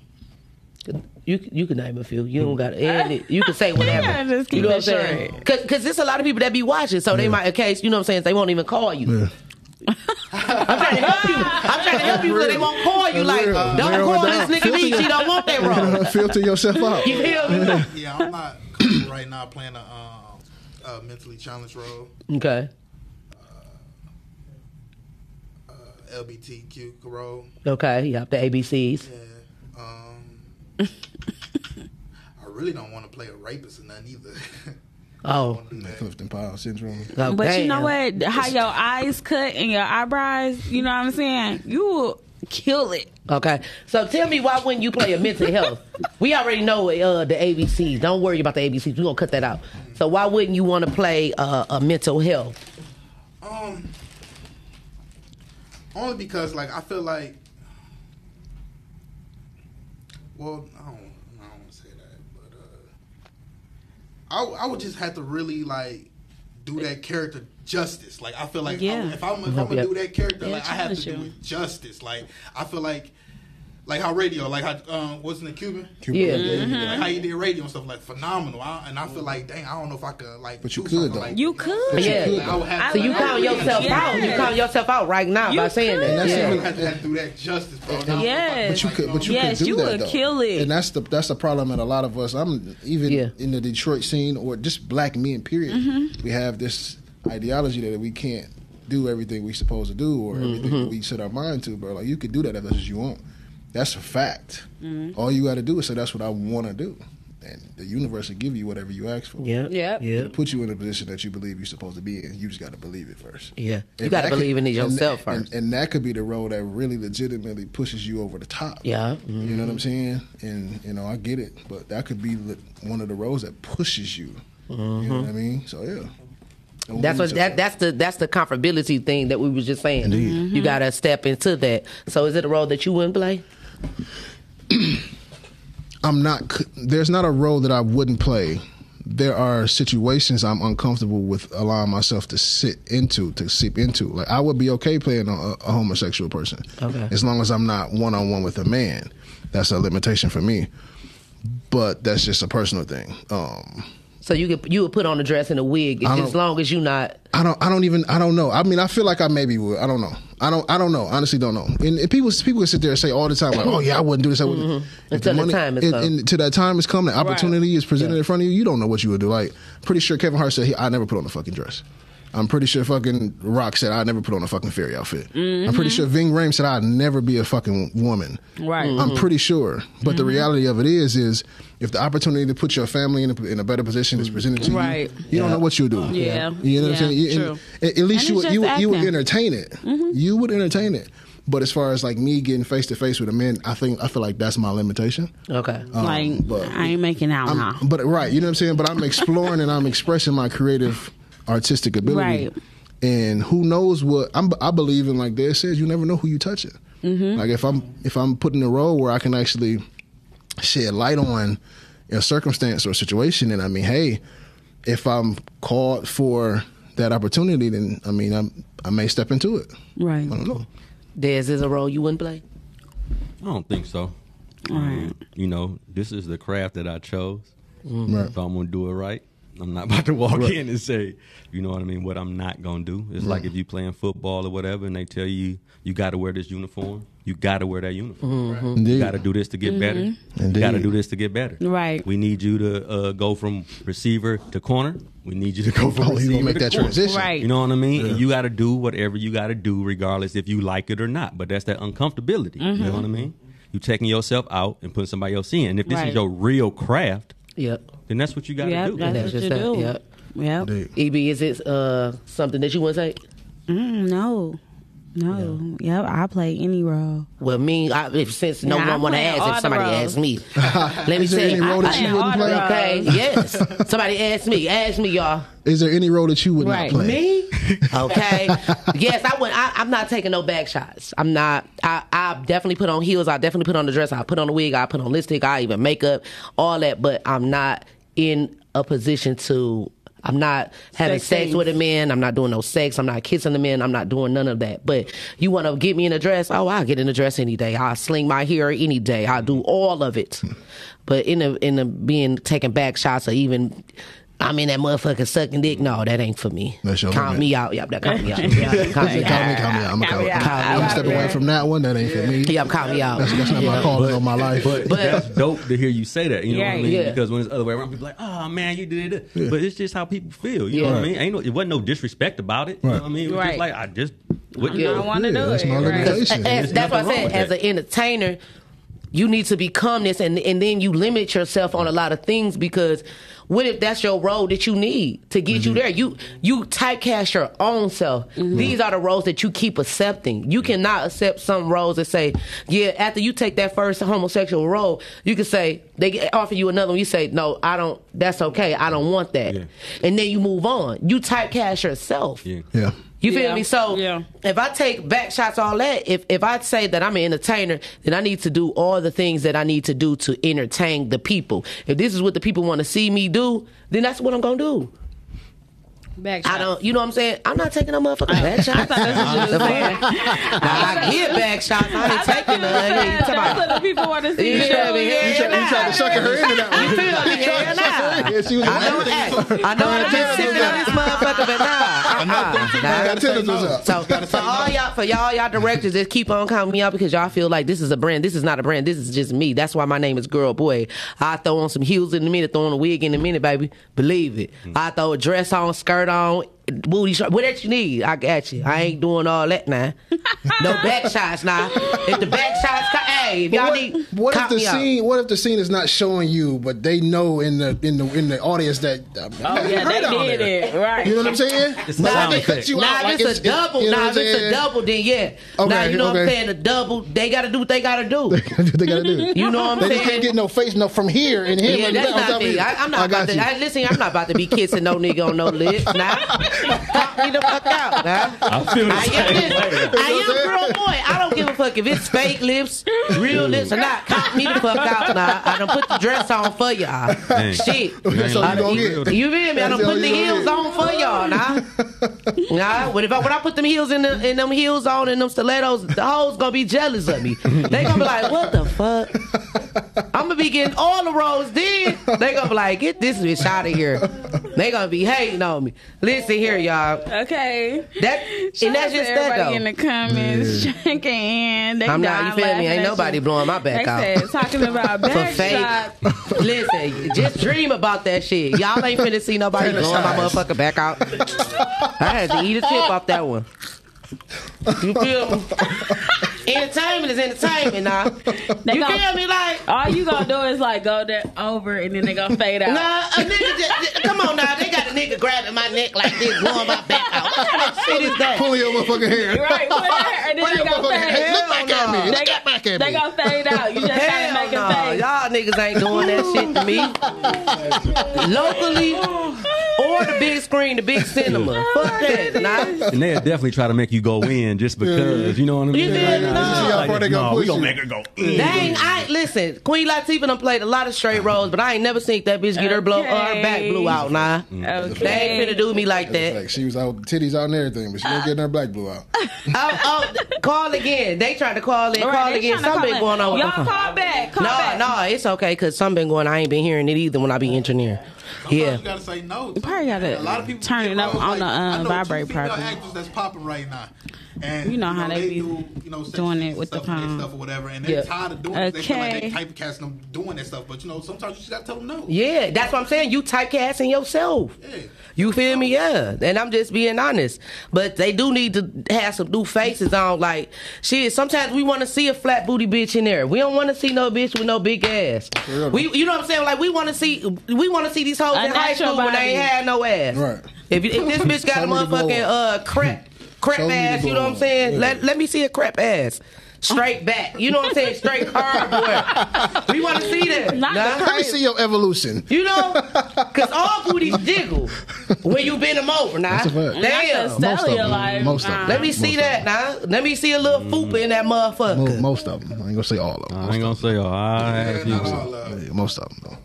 Speaker 1: You you can name a few. You don't got and you can say whatever.
Speaker 2: Yeah, just keep
Speaker 1: you know what I'm saying? Because because there's a lot of people that be watching, so they might in case you know what I'm saying they won't even call you. I'm trying to help you. I'm trying to help you so they won't call you. Like
Speaker 3: Real-
Speaker 1: don't call
Speaker 3: it
Speaker 1: this nigga
Speaker 3: Filter
Speaker 1: me. She don't want that role.
Speaker 3: Filter yourself out.
Speaker 1: You feel me?
Speaker 5: yeah, I'm not right now playing a, um, a mentally challenged role.
Speaker 1: Okay.
Speaker 5: Uh, LBTQ role.
Speaker 1: Okay. Yep. The ABCs.
Speaker 5: Um, I really don't want to play a rapist or nothing either.
Speaker 1: Oh.
Speaker 3: Clifton Powell syndrome.
Speaker 1: Oh,
Speaker 2: But you know what? How your eyes cut and your eyebrows, you know what I'm saying? You will kill it.
Speaker 1: Okay. So tell me why wouldn't you play a mental health? We already know uh, the ABCs. Don't worry about the ABCs. We're gonna cut that out. So why wouldn't you want to play uh, a mental health?
Speaker 5: Um, only because like I feel like, well, I don't I, I would just have to really like do that character justice. Like I feel like
Speaker 2: Yeah.
Speaker 5: I, if I'm if I'm gonna
Speaker 1: yep.
Speaker 5: do that character,
Speaker 2: Yeah,
Speaker 5: like I have to
Speaker 2: challenge
Speaker 5: do it justice. Like I feel like. Like how radio, like how um, wasn't it Cuban?
Speaker 3: Cuban.
Speaker 1: Yeah.
Speaker 2: Mm-hmm.
Speaker 5: Like how you did radio and stuff, like phenomenal. I, and I feel like, dang, I don't know if I could like.
Speaker 3: But you could, though.
Speaker 5: Like,
Speaker 2: You could.
Speaker 1: Yeah.
Speaker 5: Like, I would have
Speaker 1: So you
Speaker 5: like,
Speaker 1: count yourself
Speaker 5: have
Speaker 1: out. You
Speaker 2: Yes.
Speaker 1: count yourself out right now
Speaker 2: You
Speaker 1: by saying
Speaker 2: could.
Speaker 1: that.
Speaker 3: that's
Speaker 5: to- I
Speaker 3: even-
Speaker 1: Yeah.
Speaker 5: have to, do that justice, bro. Now,
Speaker 2: Yes.
Speaker 3: But you could, but you
Speaker 2: Yes,
Speaker 3: could do
Speaker 2: you
Speaker 3: that
Speaker 2: would
Speaker 3: though.
Speaker 2: kill it.
Speaker 3: And that's the that's the problem that a lot of us. I'm even
Speaker 1: Yeah.
Speaker 3: in the Detroit scene or just black men. Period.
Speaker 2: Mm-hmm.
Speaker 3: We have this ideology that we can't do everything we supposed to do or everything we set our mind to, bro. Like you could do that as much as you want. That's a fact.
Speaker 2: Mm-hmm.
Speaker 3: All you got to do is say that's what I want to do, and the universe will give you whatever you ask for.
Speaker 1: Yeah.
Speaker 2: yeah,
Speaker 1: Yeah.
Speaker 3: It'll put you in a position that you believe you're supposed to be in. You just got to believe it first.
Speaker 1: Yeah. You got to
Speaker 3: that could-
Speaker 1: believe in it yourself
Speaker 3: and,
Speaker 1: first.
Speaker 3: And, that could be the road that really legitimately pushes you over the top.
Speaker 1: Yeah.
Speaker 3: You know what I'm saying? And you know, I get it, but that could be one of the roads that pushes you. You know what I mean? So yeah. Don't
Speaker 1: That's what that that's the that's the comfortability thing that we was just saying.
Speaker 3: Indeed.
Speaker 1: You got to step into that. So is it a role that you wouldn't play?
Speaker 3: I'm not. There's not a role that I wouldn't play. There are situations I'm uncomfortable with allowing myself to sit into, to seep into. Like I would be okay playing a, a homosexual person,
Speaker 1: Okay.
Speaker 3: as long as I'm not one on one with a man. That's a limitation for me. But that's just a personal thing. Um,
Speaker 1: So you could you would put on a dress and a wig as long as you not.
Speaker 3: I don't. I don't even. I don't know. I mean, I feel like I maybe would. I don't know. I don't. I don't know. Honestly, don't know. And, and people, people can sit there and say all the time, like, "Oh yeah, I wouldn't do this. I wouldn't." Mm-hmm. If
Speaker 1: Until the time has
Speaker 3: and,
Speaker 1: come.
Speaker 3: and until that time has come, the opportunity is presented in front of you. You don't know what you would do. Like, pretty sure Kevin Hart said, he, "I never put on a fucking dress." I'm pretty sure fucking Rock said I'd never put on a fucking fairy outfit. Mm-hmm. I'm pretty sure Ving Rhames said I'd never be a fucking woman.
Speaker 2: Right.
Speaker 3: I'm mm-hmm. pretty sure. But the mm-hmm. reality of it is, is if the opportunity to put your family in a, in a better position is presented to
Speaker 2: Right.
Speaker 3: you, you don't know what you'll do.
Speaker 2: Yeah.
Speaker 3: You know what
Speaker 2: Yeah,
Speaker 3: I'm saying? You- and-
Speaker 2: true.
Speaker 3: At, at least you would, you, would, you would entertain it. You would entertain it. But as far as like me getting face to face with a man, I think I feel like that's my limitation.
Speaker 1: Okay.
Speaker 3: Um,
Speaker 2: like
Speaker 3: but
Speaker 2: I ain't making out
Speaker 3: I'm,
Speaker 2: now.
Speaker 3: but right, you know what I'm saying. But I'm exploring and I'm expressing my creative, artistic ability.
Speaker 2: Right.
Speaker 3: And who knows what I'm, I believe in? Like Dad says, you never know who you touch it.
Speaker 2: Mm-hmm.
Speaker 3: Like if I'm if I'm put in a role where I can actually shed light on a circumstance or situation, and I mean, hey, if I'm called for that opportunity, then I mean, I'm, I may step into it.
Speaker 2: Right.
Speaker 3: I don't know.
Speaker 1: Dez is a role you wouldn't play.
Speaker 8: I don't think so. Um, you know, this is the craft that I chose.
Speaker 3: Right.
Speaker 8: So I'm gonna do it right. I'm not about to walk in and say, you know what I mean, what I'm not gonna do. It's like if you playing football or whatever, and they tell you you got to wear this uniform. You got to wear that uniform. Mm-hmm.
Speaker 3: Indeed.
Speaker 8: You got to do this to get better. Mm-hmm.
Speaker 3: You
Speaker 8: got to do this to get better.
Speaker 2: Right.
Speaker 8: We need you to uh, go from receiver to corner. We need you to go from
Speaker 3: Oh, you
Speaker 8: receiver
Speaker 3: gonna make
Speaker 8: to
Speaker 3: that
Speaker 8: corner.
Speaker 3: transition?
Speaker 2: Right.
Speaker 8: You know what I mean? And you got to do whatever you got to do, regardless if you like it or not. But that's that uncomfortability. You know mm-hmm. what I mean? You taking yourself out and putting somebody else in. And if this
Speaker 2: Right.
Speaker 8: is your real craft,
Speaker 1: Yep.
Speaker 8: then that's what you got to
Speaker 2: Yep,
Speaker 8: do.
Speaker 2: that's
Speaker 1: That's
Speaker 2: what
Speaker 1: just
Speaker 2: you
Speaker 1: that,
Speaker 2: do.
Speaker 1: yep.
Speaker 2: Yep.
Speaker 3: Indeed.
Speaker 1: EB, is it uh, something that you want to say?
Speaker 2: Mm, no. No. Yep. I play any role.
Speaker 1: Well, me, I, if, since no
Speaker 2: Yeah,
Speaker 1: one
Speaker 2: I'm
Speaker 1: want to ask, if somebody
Speaker 2: roles.
Speaker 1: asks me, let me say,
Speaker 3: any role that
Speaker 2: I
Speaker 3: you wouldn't
Speaker 2: play
Speaker 3: play?
Speaker 2: all the
Speaker 1: okay, yes. Somebody ask me, ask me, y'all.
Speaker 3: Is there any role that you would
Speaker 2: Right.
Speaker 3: not play?
Speaker 1: Me? Okay. yes, I would. I, I'm not taking no back shots. I'm not. I, I definitely put on heels. I definitely put on the dress. I put on the wig. I put on lipstick. I even makeup, all that. But I'm not in a position to. I'm not having
Speaker 2: Sex
Speaker 1: sex with a man. I'm not doing no sex. I'm not kissing a man. I'm not doing none of that. But you want to get me in a dress? Oh, I'll get in a dress any day. I'll sling my hair any day. I'll do all of it. Hmm. But in a in a being taking back shots or even. I'm in that motherfucker sucking dick. No, that ain't for me.
Speaker 3: That's your
Speaker 1: count
Speaker 3: limit.
Speaker 1: me out. Yep, that count me out. Yeah, count me
Speaker 3: Count
Speaker 1: out.
Speaker 3: me, count me out. I'm
Speaker 2: Count
Speaker 3: gonna
Speaker 2: me out.
Speaker 3: I'm
Speaker 1: Count me
Speaker 3: stepping away from that one. That ain't for me.
Speaker 1: Yep, count me out.
Speaker 3: That's, that's not my calling on my life.
Speaker 8: But,
Speaker 1: But-
Speaker 8: that's dope to hear you say that. You know what I mean?
Speaker 1: yeah.
Speaker 8: Because when it's the other way around, people like, "Oh man, you did it." But it's just how people feel. You know what I mean? Ain't no, it wasn't no disrespect about it. You know what I mean? It was
Speaker 2: Right.
Speaker 8: just like I just wouldn't
Speaker 1: Yeah.
Speaker 8: do
Speaker 2: I want to
Speaker 3: Yeah,
Speaker 2: do
Speaker 3: that's
Speaker 2: it.
Speaker 3: my
Speaker 2: right.
Speaker 3: limitation.
Speaker 1: As- that's what I said. As an entertainer, you need to become this, and and then you limit yourself on a lot of things because what if that's your role that you need to get
Speaker 3: Mm-hmm.
Speaker 1: you there? You you typecast your own self. These are the roles that you keep accepting. You cannot accept some roles that say, yeah, after you take that first homosexual role, you can say they offer you another one. You say, no, I don't. That's okay. I don't want that,
Speaker 8: Yeah.
Speaker 1: and then you move on. You typecast yourself.
Speaker 8: Yeah.
Speaker 3: Yeah.
Speaker 1: You feel
Speaker 2: Yeah.
Speaker 1: me? So
Speaker 2: Yeah.
Speaker 1: if I take back shots, all that, if if I say that I'm an entertainer, then I need to do all the things that I need to do to entertain the people. If this is what the people want to see me do, then that's what I'm gonna do.
Speaker 2: Back
Speaker 1: I don't, you know what I'm saying? I'm not taking no motherfucking back shots.
Speaker 2: I thought that's what you
Speaker 1: The
Speaker 2: were saying.
Speaker 1: Nah, I get back shots. I ain't taking none. Yeah, you
Speaker 2: That's what the people want to see.
Speaker 1: You feel me?
Speaker 3: You
Speaker 1: Hell
Speaker 3: tried, you tried to
Speaker 1: nah.
Speaker 3: sucker her into that one.
Speaker 1: You feel me?
Speaker 3: You
Speaker 1: Hell nah.
Speaker 3: She was
Speaker 1: I know, hey, I know I've been sipping on this motherfucker, but nah. Uh-uh.
Speaker 3: I got tentacles up.
Speaker 1: So for all y'all, for y'all, y'all directors, just keep on calling me out because y'all feel like this is a brand. This is not a brand. This is just me. That's why my name is Girl Boy. I throw on some heels in a minute, throw on a wig in a minute, baby. Believe it. I throw a dress on, skirt on, booty short, whatever you need. I got you. I ain't doing all that now. no back shots now. If the back shots, co- hey, if y'all
Speaker 3: what,
Speaker 1: need,
Speaker 3: what if
Speaker 1: cop
Speaker 3: the
Speaker 1: me out.
Speaker 3: scene? What if the scene is not showing you, but they know in the in the in the audience that uh,
Speaker 2: Oh yeah, they did it right.
Speaker 3: You know what I'm saying?
Speaker 8: It's a
Speaker 3: But
Speaker 8: sound
Speaker 3: they cut you
Speaker 1: Nah,
Speaker 3: out like
Speaker 1: if it's, a double.
Speaker 3: you know
Speaker 1: nah, if it's a double, then yeah. now
Speaker 3: Okay,
Speaker 1: you know what I'm saying. A double, they got to do what they got to do.
Speaker 3: they gotta do.
Speaker 1: You know what I'm
Speaker 3: they
Speaker 1: saying?
Speaker 3: They can't get no face no from here and here.
Speaker 1: Yeah, that's not me. I, I'm not about to. listen, I'm not about to be kissing no nigga on no lips. Nah, Pop me the fuck out. Nah.
Speaker 8: I feel the
Speaker 1: I
Speaker 8: same
Speaker 1: am,
Speaker 8: way.
Speaker 1: I am girl boy. I don't give a fuck if it's fake lips, real lips or not. Cop me the fuck out. now. I done put the dress on for y'all.
Speaker 8: Dang.
Speaker 1: Shit.
Speaker 3: That's all
Speaker 1: I
Speaker 3: you
Speaker 1: done-
Speaker 3: gonna
Speaker 1: you,
Speaker 3: get.
Speaker 1: you feel me? I done
Speaker 3: That's all
Speaker 1: put the
Speaker 3: you gonna
Speaker 1: heels
Speaker 3: get.
Speaker 1: on for y'all. Nah, nah. When if I, when I put them heels in, the, in them heels on and them stilettos, the hoes gonna be jealous of me. They gonna be like, what the fuck? I'm gonna be getting all the roles. Then they gonna be like, get this bitch out of here. They gonna be hating on me. Listen here, y'all.
Speaker 2: Okay.
Speaker 1: That
Speaker 2: Shout
Speaker 1: and that's just that though.
Speaker 2: in the comments checking in. They
Speaker 1: I'm not. You feel me? Ain't nobody
Speaker 2: you.
Speaker 1: blowing my back
Speaker 2: They
Speaker 1: out.
Speaker 2: said, talking about
Speaker 1: For
Speaker 2: back
Speaker 1: fake.
Speaker 2: shots.
Speaker 1: Listen, just dream about that shit. Y'all ain't finna see nobody blowing my motherfucker back out. I had to eat a tip off that one. You feel me? entertainment is entertainment now.
Speaker 2: They
Speaker 1: You
Speaker 2: gonna-
Speaker 1: feel me? Like,
Speaker 2: All you gonna do is like go there over and then they gonna fade out.
Speaker 1: nah, a nigga just, come on now. They got a nigga grabbing my neck like this, blowing my back out. What kind of shit is that?
Speaker 3: Pull your motherfucking hair.
Speaker 2: Right, put it there, and then
Speaker 3: Pull
Speaker 2: they
Speaker 3: your
Speaker 2: gonna
Speaker 3: motherfucking
Speaker 2: fade.
Speaker 3: hair. Look back at me. Look
Speaker 2: They got-
Speaker 3: back at
Speaker 2: They
Speaker 3: me.
Speaker 2: gonna fade out. You just gotta
Speaker 1: Hell
Speaker 2: make
Speaker 1: no.
Speaker 2: a face.
Speaker 1: Y'all niggas ain't doing that shit to me. Locally or the big screen, the big cinema. Fuck that. Oh, nah.
Speaker 8: And they'll definitely try to make you go in just because, you know what I mean?
Speaker 1: You feel me?
Speaker 8: Like,
Speaker 1: No.
Speaker 3: See how far they gonna
Speaker 8: no, we gonna
Speaker 3: you.
Speaker 8: make her go in.
Speaker 1: Dang, I listen. Queen Latifah done played a lot of straight roles, but I ain't never seen that bitch get her blow or her back blew out. Nah, they ain't
Speaker 2: Okay.
Speaker 1: finna do me like that.
Speaker 3: Like she was out titties out and everything, but she ain't getting her black blue out.
Speaker 1: oh, oh, call again. They tried to call in,
Speaker 2: All
Speaker 1: call again.
Speaker 2: tryna call
Speaker 1: Something going on with
Speaker 2: Y'all call back. Call
Speaker 1: No,
Speaker 2: back.
Speaker 1: no, it's okay because something been going. I ain't been hearing it either when I be engineering. Yeah.
Speaker 5: You gotta say no.
Speaker 2: You probably gotta
Speaker 5: a lot of people
Speaker 2: turn it up on the,
Speaker 5: like-
Speaker 2: uh,
Speaker 5: I know
Speaker 2: vibrate
Speaker 5: female actors that's popping right now. And
Speaker 2: You know how they be
Speaker 5: do, you know,
Speaker 2: doing it with the
Speaker 5: stuff and
Speaker 2: phone.
Speaker 5: stuff or whatever, and they're
Speaker 1: Yeah.
Speaker 5: tired of doing it. They feel like they typecasting them doing that stuff, but you know, sometimes you just gotta tell them no.
Speaker 1: Yeah, that's what I'm saying. You typecasting yourself. You feel me? Yeah. And I'm just being honest. But they do need to have some new faces on. Like, shit, sometimes we want to see a flat booty bitch in there. We don't want to see no bitch with no big ass. We, you know what I'm saying? Like, we want to see, we want to see these hoes
Speaker 2: A
Speaker 1: in high
Speaker 2: natural
Speaker 1: school when they ain't had no ass.
Speaker 3: Right.
Speaker 1: If, if this bitch got a
Speaker 3: Show me the glow
Speaker 1: motherfucking uh, crap, crap
Speaker 3: Show me the
Speaker 1: ass, you know what I'm saying?
Speaker 3: up.
Speaker 1: Let, let me see a crap ass. Straight back. You know what I'm saying? Straight cardboard. We want to see that.
Speaker 2: Not
Speaker 1: Nah.
Speaker 3: Let me see your evolution.
Speaker 1: You know, because all booties jiggle when you bend them over. Now,
Speaker 3: That's a fact.
Speaker 1: damn.
Speaker 3: Most of
Speaker 2: Celia,
Speaker 3: them.
Speaker 2: like,
Speaker 3: Most of them.
Speaker 1: Let me see
Speaker 3: Most of
Speaker 1: that now. Let me see a little fupa in that motherfucker.
Speaker 3: Most of them. I ain't gonna say all of them.
Speaker 8: I ain't gonna say, all. I had a few.
Speaker 3: Yeah, most of them though.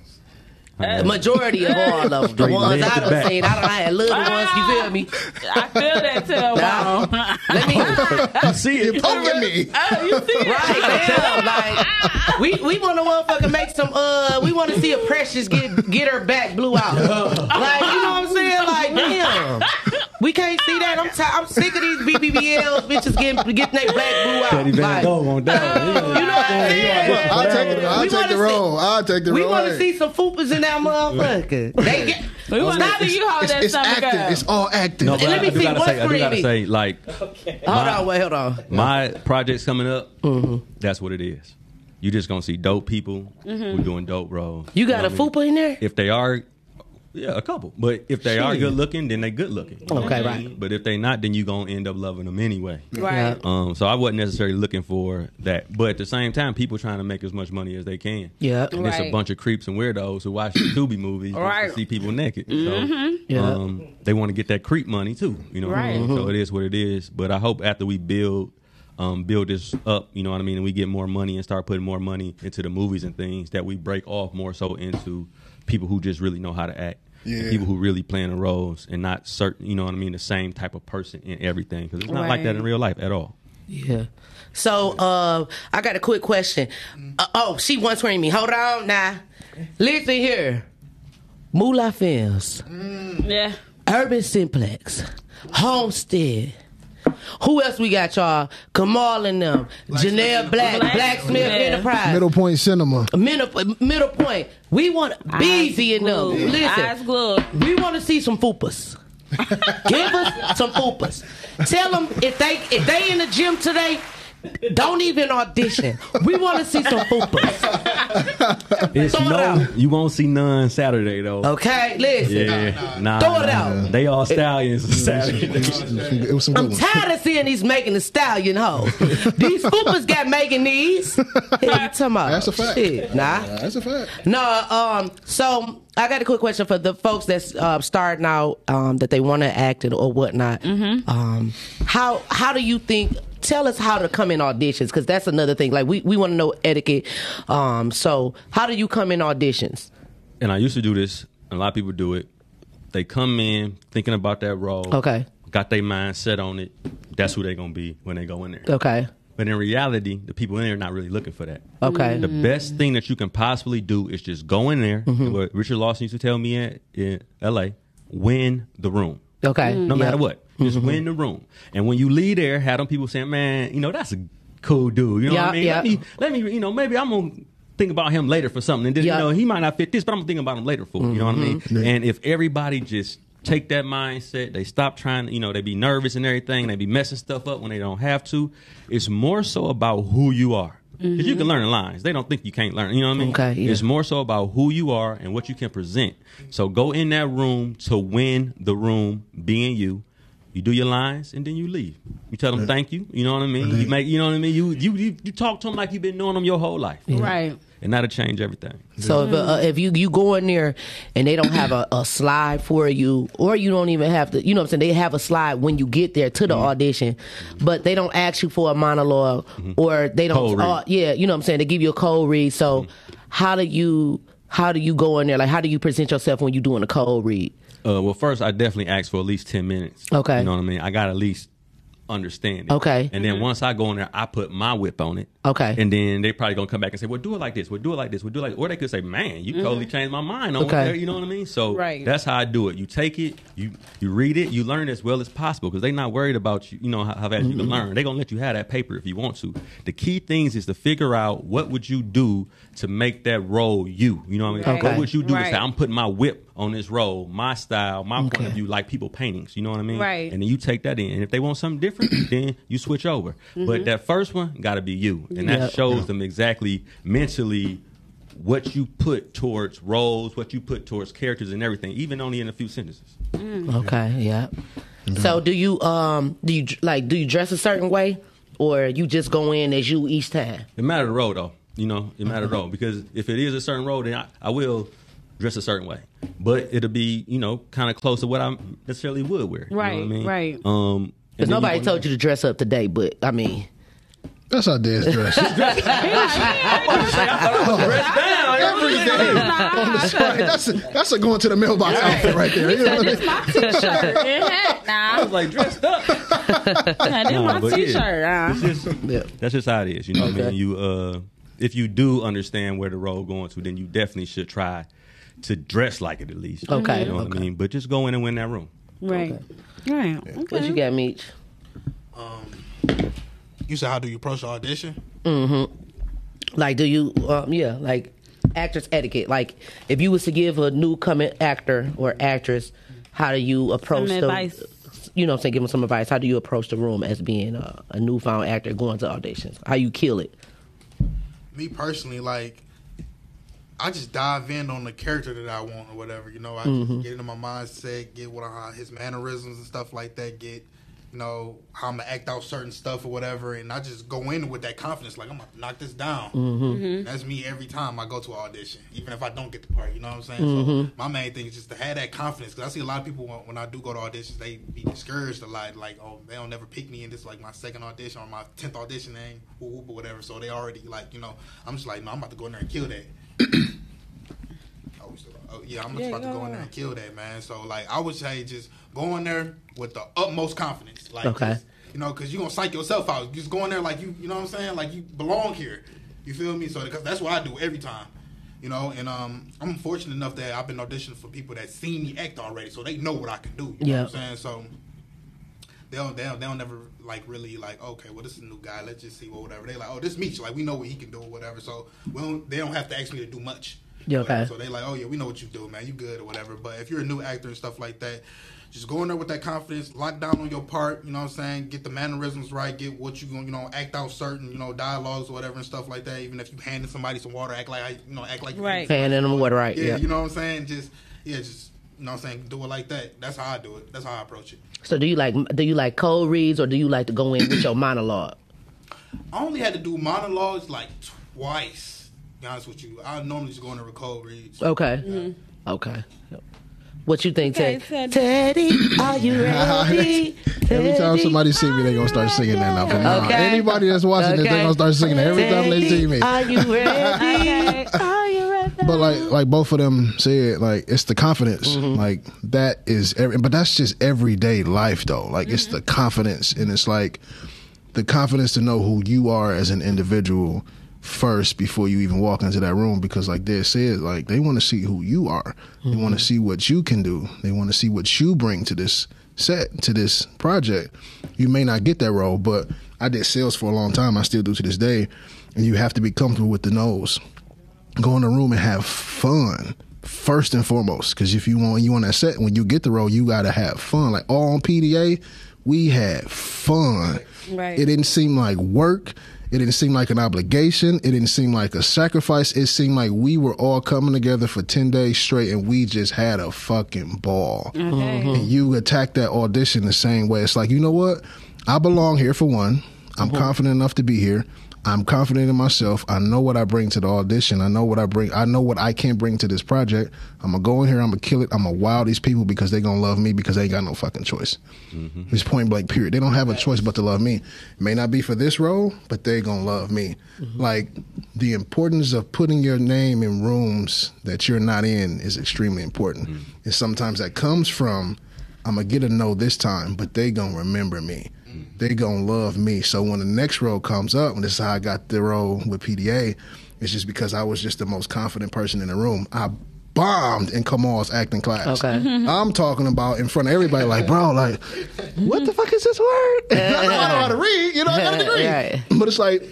Speaker 1: The uh, majority of all of them. The ones
Speaker 8: leg
Speaker 1: I
Speaker 8: to
Speaker 1: done
Speaker 8: back.
Speaker 1: seen, I done had little ah! ones, you feel me?
Speaker 2: I feel that too.
Speaker 1: Nah.
Speaker 2: Wow.
Speaker 1: Let me,
Speaker 8: You see it.
Speaker 3: Poking me.
Speaker 2: Oh, you see it?
Speaker 1: right, damn, ah! like, we, we want to motherfucker make some, uh, we want to see a Precious get, get her back blew out. Like, you know what I'm saying? Like, damn. We can't see that. I'm, t- I'm sick of these BBBLs bitches getting, getting their black blew out.
Speaker 8: Teddy Van
Speaker 1: Like,
Speaker 8: Gough on that.
Speaker 1: You know what I'm saying?
Speaker 3: Look, I'll take it. I'll
Speaker 1: We
Speaker 3: take
Speaker 1: wanna
Speaker 3: the role. I'll take the roll.
Speaker 1: We
Speaker 3: role.
Speaker 1: want to see some fupas in that motherfucker. They get.
Speaker 2: We want to see you hold
Speaker 3: It's,
Speaker 2: that
Speaker 3: it's
Speaker 2: stomach
Speaker 3: acting.
Speaker 2: up.
Speaker 3: It's all acting.
Speaker 8: No,
Speaker 1: And let me
Speaker 8: I
Speaker 1: see,
Speaker 8: gotta
Speaker 1: what's
Speaker 8: say, I do gotta say, like,
Speaker 1: Hold
Speaker 8: my,
Speaker 1: on, wait, hold on.
Speaker 8: my projects coming up,
Speaker 1: Mm-hmm.
Speaker 8: that's what it is. You just gonna see dope people who doing dope roles.
Speaker 1: You got
Speaker 8: know
Speaker 1: a
Speaker 8: what
Speaker 1: fupa in there?
Speaker 8: If they are, Yeah, a couple. But if they are
Speaker 1: Shit.
Speaker 8: good looking, then they good looking. You know
Speaker 1: Okay,
Speaker 8: what I
Speaker 1: right.
Speaker 8: But if they not, then you gonna end up loving them anyway.
Speaker 2: Right.
Speaker 8: Um, so I wasn't necessarily looking for that. But at the same time, people trying to make as much money as they can.
Speaker 1: Yeah.
Speaker 8: And it's a
Speaker 2: Right.
Speaker 8: bunch of creeps and weirdos who watch the Tubi movies just
Speaker 2: Right.
Speaker 8: to see people naked. So
Speaker 1: Yeah.
Speaker 8: um, they want to get that creep money too. You know, what I mean?
Speaker 2: Right.
Speaker 8: so it is what it is. But I hope after we build. Um, build this up, you know what I mean, and we get more money and start putting more money into the movies and things that we break off more so into people who just really know how to act, and
Speaker 3: Yeah.
Speaker 8: people who really playing the roles and not certain, you know what I mean, the same type of person in everything because it's not like that in real life at all.
Speaker 1: Yeah. So, uh, I got a quick question. Uh, oh, she one screen me. Hold on now. Listen here. Moolah Films,
Speaker 2: Yeah.
Speaker 1: Urban Simplex, Homestead. Who else we got, y'all? Kamal and them. Janelle Black,
Speaker 2: Black-
Speaker 1: Blacksmith
Speaker 2: Yeah.
Speaker 1: Enterprise.
Speaker 3: Middle Point Cinema.
Speaker 1: Middle, middle point. We want Beezy and them.
Speaker 2: glued.
Speaker 1: Listen,
Speaker 2: Eyes glued.
Speaker 1: we want to see some fupas. Give us some fupas. Tell them if they if they in the gym today, don't even audition. We want to see some fupas.
Speaker 8: It's
Speaker 1: Throw it
Speaker 8: no,
Speaker 1: out.
Speaker 8: you won't see none Saturday though.
Speaker 1: Okay, listen.
Speaker 8: Yeah, nah,
Speaker 1: Throw it
Speaker 8: nah.
Speaker 1: out.
Speaker 8: They all stallions Saturday.
Speaker 3: It was some good
Speaker 1: I'm
Speaker 3: ones.
Speaker 1: tired of seeing these making the stallion hoes. These fupas got making these. Hey, you talking about?
Speaker 3: That's a fact.
Speaker 1: Shit, nah.
Speaker 3: That's a fact.
Speaker 1: No, um, so I got a quick question for the folks that's uh, starting out um, that they want to act it or whatnot. Um, how how do you think? Tell us how to come in auditions because that's another thing. Like we, we want to know etiquette. Um, so how do you come in auditions?
Speaker 8: and I used to do this. A lot of people do it. They come in thinking about that role.
Speaker 1: Okay.
Speaker 8: Got their mind set on it. That's who they're gonna be when they go in there.
Speaker 1: Okay.
Speaker 8: But in reality, the people in there are not really looking for that.
Speaker 1: Okay.
Speaker 8: The best thing that you can possibly do is just go in there.
Speaker 1: Mm-hmm.
Speaker 8: What Richard Lawson used to tell me at, in L.A. Win the room.
Speaker 1: Okay.
Speaker 8: No matter what, just
Speaker 1: Mm-hmm.
Speaker 8: win the room. And when you leave there, have them people saying, "Man, you know that's a cool dude." You know what I mean?
Speaker 1: yeah.
Speaker 8: Let me, let me, you know, maybe I'm gonna think about him later for something. And then,
Speaker 1: Yeah. Mm-hmm.
Speaker 8: you know, he might not fit this, but I'm gonna think about him later for. You know what I mean? And if everybody just take that mindset, they stop trying. You know, they be nervous and everything. They be messing stuff up when they don't have to. It's more so about who you are. Because you can learn the lines. They don't think you can't learn. You know what I mean?
Speaker 1: Okay, yeah.
Speaker 8: It's more so about who you are and what you can present. So go in that room to win the room, being you. You do your lines and then you leave. You tell them thank you. You know what I mean? You make. You know what I mean? You you you, you talk to them like you've been knowing them your whole life.
Speaker 2: Right.
Speaker 8: And that'll change everything.
Speaker 1: So if, uh, if you you go in there and they don't have a, a slide for you, or you don't even have to, you know what I'm saying? They have a slide when you get there to the audition, but they don't ask you for a monolog or they don't.
Speaker 8: Cold read.
Speaker 1: Uh, yeah, you know what I'm saying? They give you a cold read. So how do you how do you go in there? Like how do you present yourself when you're doing a cold read?
Speaker 8: Uh, well, first I definitely ask for at least ten minutes.
Speaker 1: Okay.
Speaker 8: You know what I mean? I got at least understand it.
Speaker 1: Okay.
Speaker 8: And then once I go in there, I put my whip on it.
Speaker 1: Okay.
Speaker 8: And then they probably gonna come back and say, "Well, do it like this. We'll do it like this. We'll do it like." Or they could say, "Man, you totally changed my mind on
Speaker 1: Mm-hmm. Okay.
Speaker 8: it." You know what I mean? So
Speaker 2: Right.
Speaker 8: that's how I do it. You take it, you you read it, you learn as well as possible because they're not worried about you. You know how, how fast you
Speaker 1: Mm-hmm.
Speaker 8: can learn. They're gonna let you have that paper if you want to. The key things is to figure out what would you do to make that role you. You know what I mean?
Speaker 1: Okay.
Speaker 8: What would you do to
Speaker 2: Right.
Speaker 8: say, "I'm putting my whip on this role, my style, my point of view, like people paintings." You know what I mean?
Speaker 2: Right.
Speaker 8: And then you take that in, and if they want something different, then you switch over. But that first one got to be you, and that
Speaker 1: Yeah.
Speaker 8: shows them exactly mentally what you put towards roles, what you put towards characters, and everything, even only in a few sentences.
Speaker 1: Okay, yeah. So do you um do you like do you dress a certain way or you just go in as you each time?
Speaker 8: It matter the role, though. You know, it matter the role because if it is a certain role, then I, I will dress a certain way, but it'll be you know kind of close to what I necessarily would wear. You know what I
Speaker 2: Right,
Speaker 8: mean?
Speaker 2: right.
Speaker 8: Um,
Speaker 1: Because nobody told you to dress up today, but I mean,
Speaker 3: That's how Dez dress. Every day on the spot. That's a, that's a going to the mailbox outfit right there. You know what I mean?
Speaker 2: My t-shirt and hat
Speaker 8: I was like dressed up.
Speaker 2: Yeah, this
Speaker 8: Nah,
Speaker 2: my
Speaker 8: but yeah.
Speaker 2: t-shirt. uh.
Speaker 8: It's just-
Speaker 1: Yeah.
Speaker 8: That's just how it is. You know what I mean? You uh if you do understand where the role going to, then you definitely should try to dress like it at least.
Speaker 1: Okay,
Speaker 8: You know what. I mean? But just go in and win that room.
Speaker 2: Right. Right. Okay.
Speaker 1: what you got, Meech?
Speaker 5: You said how do you approach the audition? Mm-hmm.
Speaker 1: Like, do you um yeah like actress etiquette? Like, if you was to give a newcomer actor or actress, how do you approach
Speaker 2: Some
Speaker 1: the
Speaker 2: advice.
Speaker 1: you know, what I'm saying, give them some advice. How do you approach the room as being a, a newfound actor going to auditions? How you kill it?
Speaker 5: Me personally, like I just dive in on the character that I want or whatever. You know, I
Speaker 1: Mhm.
Speaker 5: just get into my mindset, get what I, his mannerisms and stuff like that. Get you know how I'm gonna act out certain stuff or whatever, and I just go in with that confidence, like I'm gonna knock this down.
Speaker 1: Mhm.
Speaker 2: Mm-hmm.
Speaker 1: Mhm.
Speaker 5: That's me every time I go to an audition, even if I don't get the part. You know what I'm saying?
Speaker 1: Mhm.
Speaker 5: So my main thing is just to have that confidence because I see a lot of people when, when I do go to auditions, they be discouraged a lot, like oh they don't never pick me, and this like my second audition or my tenth audition, they ain't whoop whoop or whatever. So they already like you know I'm just like no, I'm about to go in there and kill that. Oh, we still- yeah, I'm just
Speaker 1: Yeah,
Speaker 5: about to
Speaker 1: go
Speaker 5: go in there and kill that, man. So, like, I would say just go in there with the utmost confidence. Like,
Speaker 1: Okay.
Speaker 5: just, you know, because you're going to psych yourself out. Just go in there like you, you know what I'm saying? Like, you belong here. You feel me? So, because that's what I do every time. You know, and um, I'm fortunate enough that I've been auditioning for people that seen me act already, so they know what I can do. You know what I'm saying? So, they'll they'll they'll never like really like okay well this is a new guy let's just see what whatever they like oh this Meech like we know what he can do or whatever so we don't they don't have to ask me to do much
Speaker 1: Yeah, okay.
Speaker 5: so they like oh yeah we know what you do man you good or whatever but if you're a new actor and stuff like that just go in there with that confidence lock down on your part you know what I'm saying get the mannerisms right get what you gonna you know act out certain you know dialogues or whatever and stuff like that even if you handing somebody some water act like I- you know act like you
Speaker 1: Right. Handing them water, right,
Speaker 5: yeah,
Speaker 1: yeah.
Speaker 5: you know what I'm saying just yeah just you know what I'm saying do it like that that's how I do it that's how I approach it
Speaker 1: So do you like do you like cold reads or do you like to go in with your monologue?
Speaker 5: I only had to do monologues like twice. To be honest with you, I normally just go in and record reads.
Speaker 1: Okay. Okay. What you think,
Speaker 2: Okay, Teddy.
Speaker 1: Teddy, are you ready?
Speaker 3: Every time somebody see me, they gonna start singing that now. From now.
Speaker 1: Okay.
Speaker 3: Anybody that's watching this, they
Speaker 1: Okay.
Speaker 3: gonna start singing it every time they see me.
Speaker 1: Are you ready?
Speaker 2: Are you ready?
Speaker 3: But like like both of them said, like it's the confidence.
Speaker 1: Mm-hmm.
Speaker 3: Like that is every but that's just everyday life though. Like it's
Speaker 1: Mm-hmm.
Speaker 3: the confidence and it's like the confidence to know who you are as an individual first before you even walk into that room because like they said, like they want to see who you are. They
Speaker 1: Mm-hmm.
Speaker 3: want to see what you can do. They want to see what you bring to this set, to this project. You may not get that role, but I did sales for a long time. I still do to this day. And you have to be comfortable with the nose go in the room and have fun first and foremost. Because if you want you on that set, when you get the role, you gotta have fun. Like all on PDA, we had fun.
Speaker 2: Right.
Speaker 3: It didn't seem like work. It didn't seem like an obligation. It didn't seem like a sacrifice. It seemed like we were all coming together for 10 days straight and we just had a fucking ball.
Speaker 2: Okay.
Speaker 3: And you attack that audition the same way. It's like, you know what? I belong here for one. I'm mm-hmm. confident enough to be here. I'm confident in myself. I know what I bring to the audition. I know what I bring. I know what I can bring to this project. I'm gonna go in here. I'm gonna kill it. I'm gonna wow these people because they gonna love me because they ain't got no fucking choice. Mm-hmm. It's point blank. Period. They don't have a choice but to love me. May not be for this role, but they gonna love me. Mm-hmm. Like the importance of putting your name in rooms that you're not in is extremely important. Mm-hmm. And sometimes that comes from I'm gonna get a no this time, but they gonna remember me. They gonna love me. So when the next role comes up, and this is how I got the role with PDA, it's just because I was just the most confident person in the room. I bombed in Kamal's acting class.
Speaker 1: Okay. Mm-hmm.
Speaker 3: I'm talking about in front of everybody, like, bro, like, what the fuck is this word? I know I know how to read, you know, I got a degree.
Speaker 1: Right.
Speaker 3: But it's like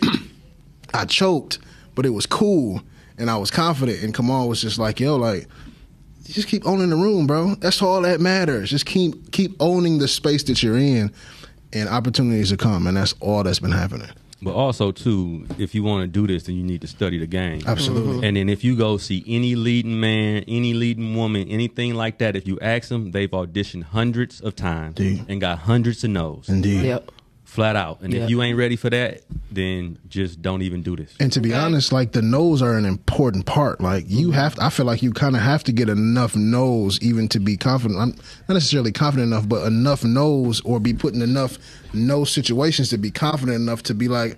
Speaker 3: I choked, but it was cool and I was confident. And Kamal was just like, yo, like, just keep owning the room, bro. That's all that matters. Just keep keep owning the space that you're in, and opportunities to come. And that's all that's been happening.
Speaker 8: But also too, if you want to do this, then you need to study the game.
Speaker 3: Absolutely.
Speaker 8: And then if you go see any leading man, any leading woman, anything like that, if you ask them, they've auditioned hundreds of times and got hundreds of no's.
Speaker 3: Indeed.
Speaker 1: Yep.
Speaker 8: Flat out. And
Speaker 3: Yep.
Speaker 8: if you ain't ready for that, then just don't even do this.
Speaker 3: And to be honest, like the no's are an important part. Like you mm-hmm. have, to, I feel like you kind of have to get enough no's even to be confident. I'm not necessarily confident enough, but enough no's or be put in enough no situations to be confident enough to be like,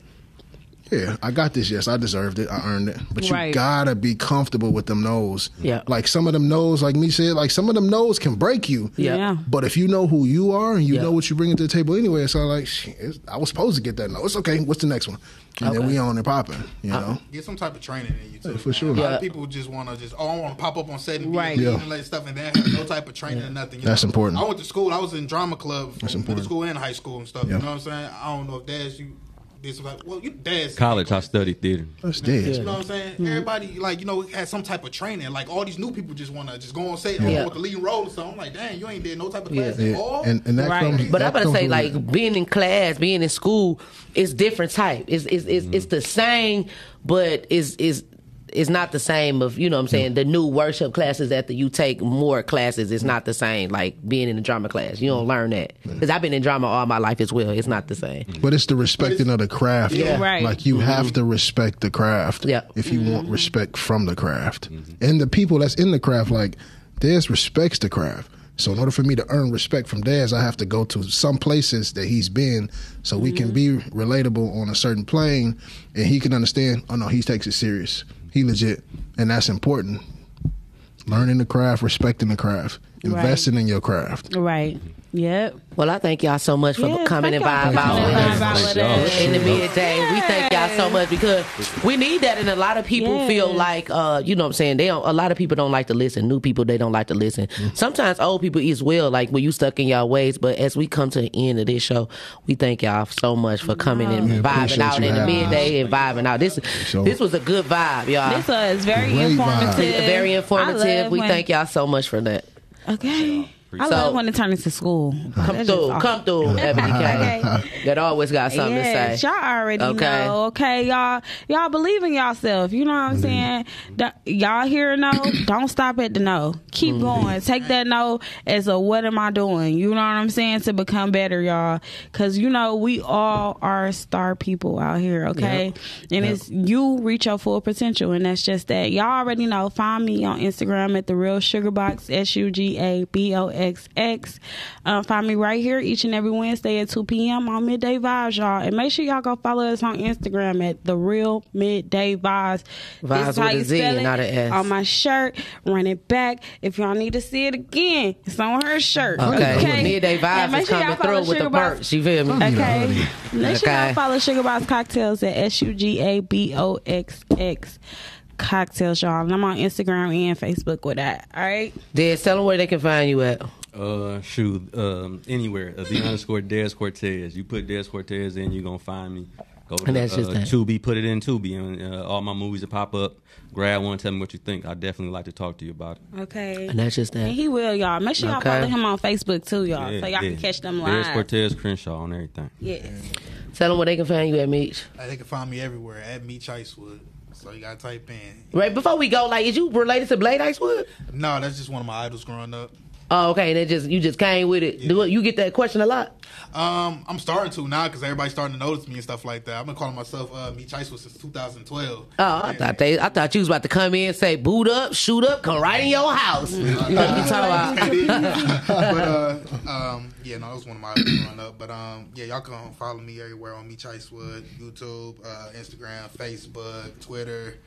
Speaker 3: yeah, I got this. Yes, I deserved it. I earned it. But you
Speaker 1: Right.
Speaker 3: gotta be comfortable with them no's.
Speaker 1: Yeah.
Speaker 3: Like some of them no's, like me said, like some of them no's can break you.
Speaker 1: Yeah. Yeah.
Speaker 3: But if you know who you are and you
Speaker 1: Yeah.
Speaker 3: know what you bring to the table anyway, it's all like, shit, I was supposed to get that no. It's okay. What's the next one? And then we on and popping. You uh, know.
Speaker 5: Get some type of training in you too.
Speaker 3: Yeah, for
Speaker 5: man.
Speaker 3: sure.
Speaker 5: A lot
Speaker 3: Yeah.
Speaker 5: of people just want to just oh, I want to pop up on set and be
Speaker 2: Right.
Speaker 5: right.
Speaker 3: Yeah.
Speaker 5: and stuff, and then have no type of training or nothing. you
Speaker 3: That's
Speaker 5: know?
Speaker 3: important.
Speaker 5: I went to school. I was in drama club,
Speaker 3: That's
Speaker 5: from middle
Speaker 3: important.
Speaker 5: school and high school and stuff.
Speaker 3: Yeah.
Speaker 5: You know what I'm saying? I don't know if that's you did some like well you Dez
Speaker 8: College, I studied theater.
Speaker 3: That's
Speaker 5: You know what I'm saying? Everybody like you know had some type of training. Like all these new people just want to just go on say
Speaker 1: Yeah.
Speaker 5: yeah. with the lead role or something. I'm like, dang, you ain't did no type of class
Speaker 3: Yeah.
Speaker 5: at all.
Speaker 3: And and that
Speaker 2: Right.
Speaker 3: comes.
Speaker 1: But
Speaker 3: that
Speaker 1: I'm gonna say
Speaker 3: with-
Speaker 1: like being in class, being in school is different type. It's it's it's, it's mm-hmm. the same, but is is it's not the same of you know what I'm saying the new worship classes that the, you take more classes. It's not the same like being in a drama class. You don't learn that because I've been in drama all my life as well. It's not the same.
Speaker 3: But it's the respecting of the craft.
Speaker 1: Yeah. Right.
Speaker 3: Like you have mm-hmm. to respect the craft.
Speaker 1: Yeah.
Speaker 3: If you want mm-hmm. respect from the craft. Mm-hmm. And the people that's in the craft, like Dez respects the craft. So in order for me to earn respect from Dez, I have to go to some places that he's been so we can be relatable on a certain plane and he can understand, oh no, he takes it serious. He legit. And that's important. Learning the craft, respecting the craft,
Speaker 2: Right.
Speaker 3: investing in your craft.
Speaker 2: Right. Yep.
Speaker 1: Well, I thank y'all so much for
Speaker 2: Yeah,
Speaker 1: coming and
Speaker 2: thank
Speaker 1: vibe out with us
Speaker 2: vibe with us.
Speaker 1: in the midday. We thank y'all so much because we need that, and a lot of people
Speaker 2: Yeah.
Speaker 1: feel like, uh, you know, what I'm saying they don't. A lot of people don't like to listen. New people they don't like to listen. Sometimes old people as well. Like when you stuck in y'all ways. But as we come to the end of this show, we thank y'all so much for coming and vibing
Speaker 3: appreciate
Speaker 1: out in the
Speaker 3: having us.
Speaker 1: midday and vibing out. This
Speaker 3: Sure.
Speaker 1: this was a good vibe, y'all.
Speaker 2: This was very
Speaker 3: Great vibe.
Speaker 2: informative.
Speaker 1: Very informative. We
Speaker 2: when-
Speaker 1: thank y'all so much for that.
Speaker 2: Okay. I love when it turns into school.
Speaker 1: Come
Speaker 2: That's
Speaker 1: through, come through, Ebony K. That always got something
Speaker 2: yes,
Speaker 1: to say.
Speaker 2: y'all already
Speaker 1: Okay.
Speaker 2: know. Okay, y'all, y'all believe in yourself. You know what I'm mm-hmm. saying? That- y'all hear a no? Don't stop at the no. Keep mm-hmm. going. Take that no as a what am I doing? You know what I'm saying to become better, y'all. Because you know we all are star people out here. Okay, and it's you reach your full potential, and that's just that. Y'all already know. Find me on Instagram at the Real Sugar Box S U G A B O X X. Uh, find me right here each and every Wednesday at 2 p.m. on Midday Vibez, y'all. And make sure y'all go follow us on Instagram at the Real Midday Vibez.
Speaker 1: Vibes
Speaker 2: This is how
Speaker 1: with a
Speaker 2: you
Speaker 1: Z
Speaker 2: spell
Speaker 1: and
Speaker 2: it.
Speaker 1: not a S.
Speaker 2: On my shirt, run it back. If y'all need to see it again, it's on her shirt.
Speaker 1: Okay.
Speaker 2: Okay.
Speaker 1: Midday
Speaker 2: And
Speaker 1: vibes
Speaker 2: make
Speaker 1: is
Speaker 2: sure y'all
Speaker 1: coming
Speaker 2: follow
Speaker 1: through with the
Speaker 2: Sugar Box-
Speaker 1: perks. You feel me?
Speaker 2: Okay. Make sure
Speaker 1: Okay.
Speaker 2: y'all follow Sugar Box Cocktails at S U G A B O X X Cocktails, y'all. And I'm on Instagram and Facebook with that. All right.
Speaker 1: Dez, tell them where they can find you at.
Speaker 8: Uh, shoot, um, anywhere. Uh, the underscore Dez Cotez. You put Dez Cotez in, you're gonna find me. Go to
Speaker 1: And that's just
Speaker 8: uh,
Speaker 1: that.
Speaker 8: Tubi, put it in Tubi, and uh, all my movies will pop up. Grab one, tell me what you think. I definitely like to talk to you about it.
Speaker 2: Okay.
Speaker 1: And that's just that.
Speaker 2: And he will, y'all. Make sure y'all
Speaker 1: Okay.
Speaker 2: follow him on Facebook too, y'all,
Speaker 8: Yeah,
Speaker 2: so y'all
Speaker 8: yeah.
Speaker 2: can catch them
Speaker 8: Dez
Speaker 2: live.
Speaker 8: Cotez Crenshaw on everything.
Speaker 2: Yes.
Speaker 1: Tell them where they can find you at, Meech.
Speaker 5: Uh, they can find me everywhere at Meech Icewood. So you gotta type in.
Speaker 1: Right before we go, like, is you related to Blade Icewood?
Speaker 5: No, that's just one of my idols growing up.
Speaker 1: Oh, okay. And it just you just came with it. Do it. You get that question a lot.
Speaker 5: Um, I'm starting to now because everybody's starting to notice me and stuff like that. I've been calling myself uh, Meech Icewood since 2012.
Speaker 1: Oh, I thought they. I thought you was about to come in and say, "Boot up, shoot up, come right in your house." you talking about?
Speaker 5: but uh, um, yeah, no, that was one of my growing up. But um, yeah, y'all can follow me everywhere on Meech Icewood, YouTube, uh, Instagram, Facebook, Twitter.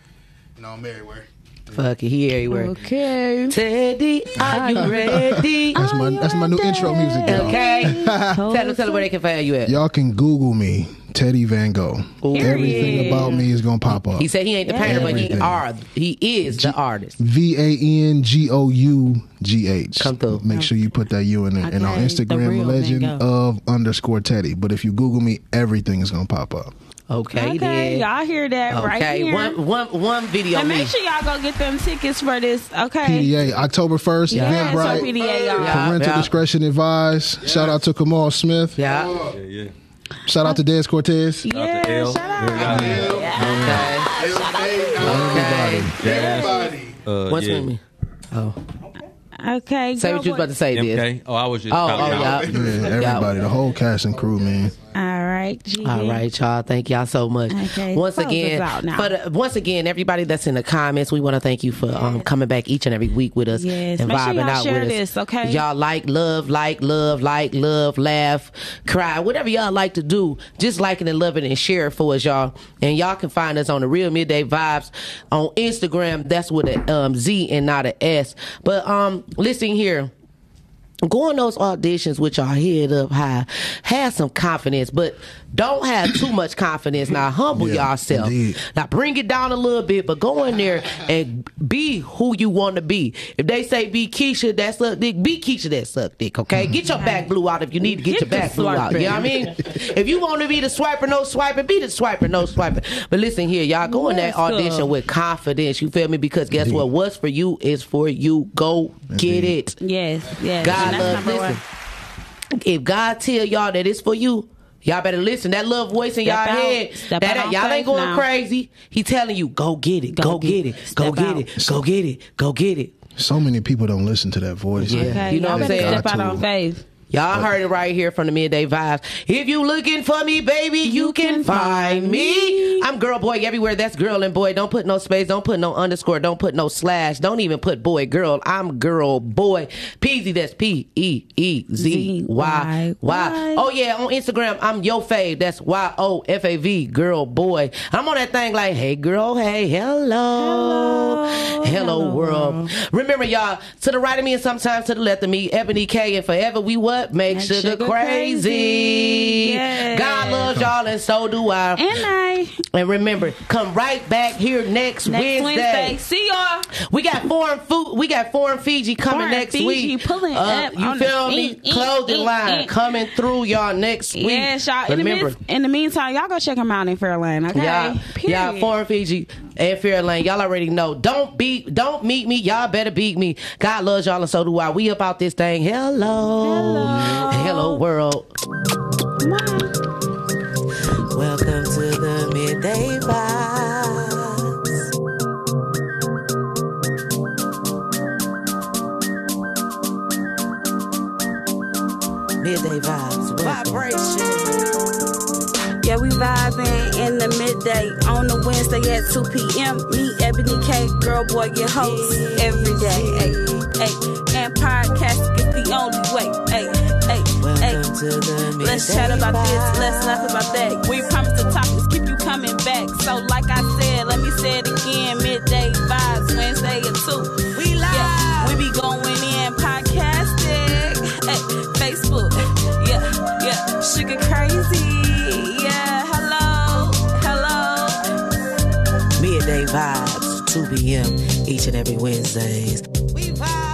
Speaker 5: You know, I'm everywhere.
Speaker 1: Fuck it, he everywhere.
Speaker 2: Okay.
Speaker 1: Teddy, are you ready?
Speaker 3: That's my that's my new intro music. Y'all.
Speaker 1: Okay. tell them, tell them where they can find you at.
Speaker 3: Y'all can Google me, Teddy Van Gough. Everything about me is gonna pop up.
Speaker 1: He said he ain't the painter, but he
Speaker 3: Everything.
Speaker 1: are. He is the artist.
Speaker 3: V A N G O U G H.
Speaker 1: Come through.
Speaker 3: Make sure you put that U in it. And on
Speaker 2: Okay, the
Speaker 3: Instagram,
Speaker 2: real
Speaker 3: legend
Speaker 2: Gough.
Speaker 3: of underscore Teddy. But if you Google me, everything is gonna pop up.
Speaker 1: Okay,
Speaker 2: Okay,
Speaker 1: then.
Speaker 2: y'all hear that right
Speaker 1: Okay,
Speaker 2: here.
Speaker 1: one one one video.
Speaker 2: and make sure y'all go get them tickets for this. Okay.
Speaker 3: PDA October first,
Speaker 2: Yeah, so
Speaker 3: Eventbrite.
Speaker 2: PDA, y'all.
Speaker 1: Yeah.
Speaker 3: Parental discretion advised. Shout out to Kamal Smith.
Speaker 1: Yeah.
Speaker 8: Yeah, yeah.
Speaker 3: Shout out to Dez Cotez.
Speaker 8: Shout out to
Speaker 2: Yeah,
Speaker 8: L.
Speaker 2: shout out.
Speaker 8: Everybody.
Speaker 1: Okay. Okay.
Speaker 5: Everybody.
Speaker 8: Uh,
Speaker 1: What's
Speaker 8: yeah.
Speaker 1: with me? Oh,
Speaker 2: Okay.
Speaker 1: say
Speaker 2: go
Speaker 1: what you was about to say. This.
Speaker 8: MK. Oh, I was just.
Speaker 1: Oh, oh, yeah.
Speaker 3: Yeah, everybody, the whole cast and crew, man.
Speaker 2: All right. G.
Speaker 1: All right, y'all. Thank y'all so much.
Speaker 2: Okay,
Speaker 1: Once again,
Speaker 2: but out now.
Speaker 1: for the, once again, everybody that's in the comments, we want to thank you for um, coming back each and every week with us
Speaker 2: Yes.
Speaker 1: and
Speaker 2: Make sure
Speaker 1: vibing
Speaker 2: y'all
Speaker 1: out with us.
Speaker 2: this, okay?
Speaker 1: Y'all like, love, like, love, like, love, laugh, cry, whatever y'all like to do. Just liking and loving and share it for us, y'all. And y'all can find us on the Real Midday Vibez on Instagram. That's with a um, Z and not a S. But um, listen here go on those auditions with your head up high. Have some confidence, but don't have too much confidence. Now humble
Speaker 3: Yeah,
Speaker 1: yourself.
Speaker 3: indeed.
Speaker 1: Now bring it down a little bit, but go in there and be who you want to be. If they say be Keisha that suck dick, be Keisha that suck dick. Okay, get your back blue out if you need to get,
Speaker 2: Get
Speaker 1: your back blue out. You know what I mean? if you want to be the swiper, no swiping, be the swiper, no swiping. But listen here, y'all go in that
Speaker 2: Let's
Speaker 1: audition with confidence. You feel me? Because guess what? What's for you is for you. Go get
Speaker 3: Indeed.
Speaker 1: it.
Speaker 2: Yes. Yes.
Speaker 1: God love.
Speaker 2: number one.
Speaker 1: Listen, if God tell y'all that it's for you, Y'all better listen. That little voice in
Speaker 2: Step
Speaker 1: y'all
Speaker 2: out.
Speaker 1: head,
Speaker 2: Step
Speaker 1: that,
Speaker 2: out
Speaker 1: y'all ain't going
Speaker 2: now.
Speaker 1: crazy. He telling you, go get it, go, get, it, go get it, go get it, go get it.
Speaker 3: So many people don't listen to that voice.
Speaker 1: Yeah.
Speaker 2: Okay,
Speaker 1: You know
Speaker 2: y'all
Speaker 1: what I'm
Speaker 2: better
Speaker 1: saying?
Speaker 2: Step out on faith.
Speaker 1: Y'all oh. heard it right here from the Midday Vibes. If you looking for me, baby, you can find me. I'm girl, boy, everywhere. That's girl and boy. Don't put no space. Don't put no underscore. Don't put no slash. Don't even put boy, girl. I'm girl, boy. Peasy, that's P E E Z Y Y. Oh, yeah, on Instagram, I'm yo fave. That's Y O F A V, girl, boy. I'm on that thing like, hey, girl, hey, hello. Hello, world. Remember, y'all, to the right of me and sometimes to the left of me, Ebony K, and forever we what? Make,
Speaker 2: Make
Speaker 1: sugar,
Speaker 2: sugar
Speaker 1: crazy.
Speaker 2: crazy. Yeah.
Speaker 1: God loves y'all, and so do I.
Speaker 2: And I.
Speaker 1: And remember, come right back here next,
Speaker 2: Next
Speaker 1: Wednesday.
Speaker 2: Wednesday. See y'all.
Speaker 1: We got foreign food. We got foreign Fiji coming
Speaker 2: Foreign
Speaker 1: next
Speaker 2: Fiji
Speaker 1: week.
Speaker 2: pulling
Speaker 1: Uh,
Speaker 2: up
Speaker 1: you
Speaker 2: on the
Speaker 1: feel me?
Speaker 2: ink, ink,
Speaker 1: Clothing
Speaker 2: ink,
Speaker 1: line
Speaker 2: ink.
Speaker 1: coming through y'all next week.
Speaker 2: Yes, y'all. In the,
Speaker 1: Remember,
Speaker 2: in the meantime, y'all go check them out in Fairlane, okay?
Speaker 1: Y'all,
Speaker 2: Period.
Speaker 1: foreign Fiji and Fairlane. Y'all already know. Don't beat, don't meet me. Y'all better beat me. God loves y'all, and so do I. We about this thing. Hello, hello, world. Welcome to the midday vibes. Midday vibes. Vibration.
Speaker 2: Yeah, we vibing in the midday on the Wednesday at 2 p.m. Me, Ebony K, girl, boy, your host every day. Hey, hey, and podcast is the only way. Hey, hey, hey. Let's chat about this, let's laugh about that. We promise the topics keep you coming back. So, like I said, let me say it again midday vibes, Wednesday at 2. We live. Yeah, we be going in podcasting. Hey, Facebook. Yeah, yeah. Sugar crazy.
Speaker 1: vibes, 2 p.m. each and every Wednesdays. We vibe.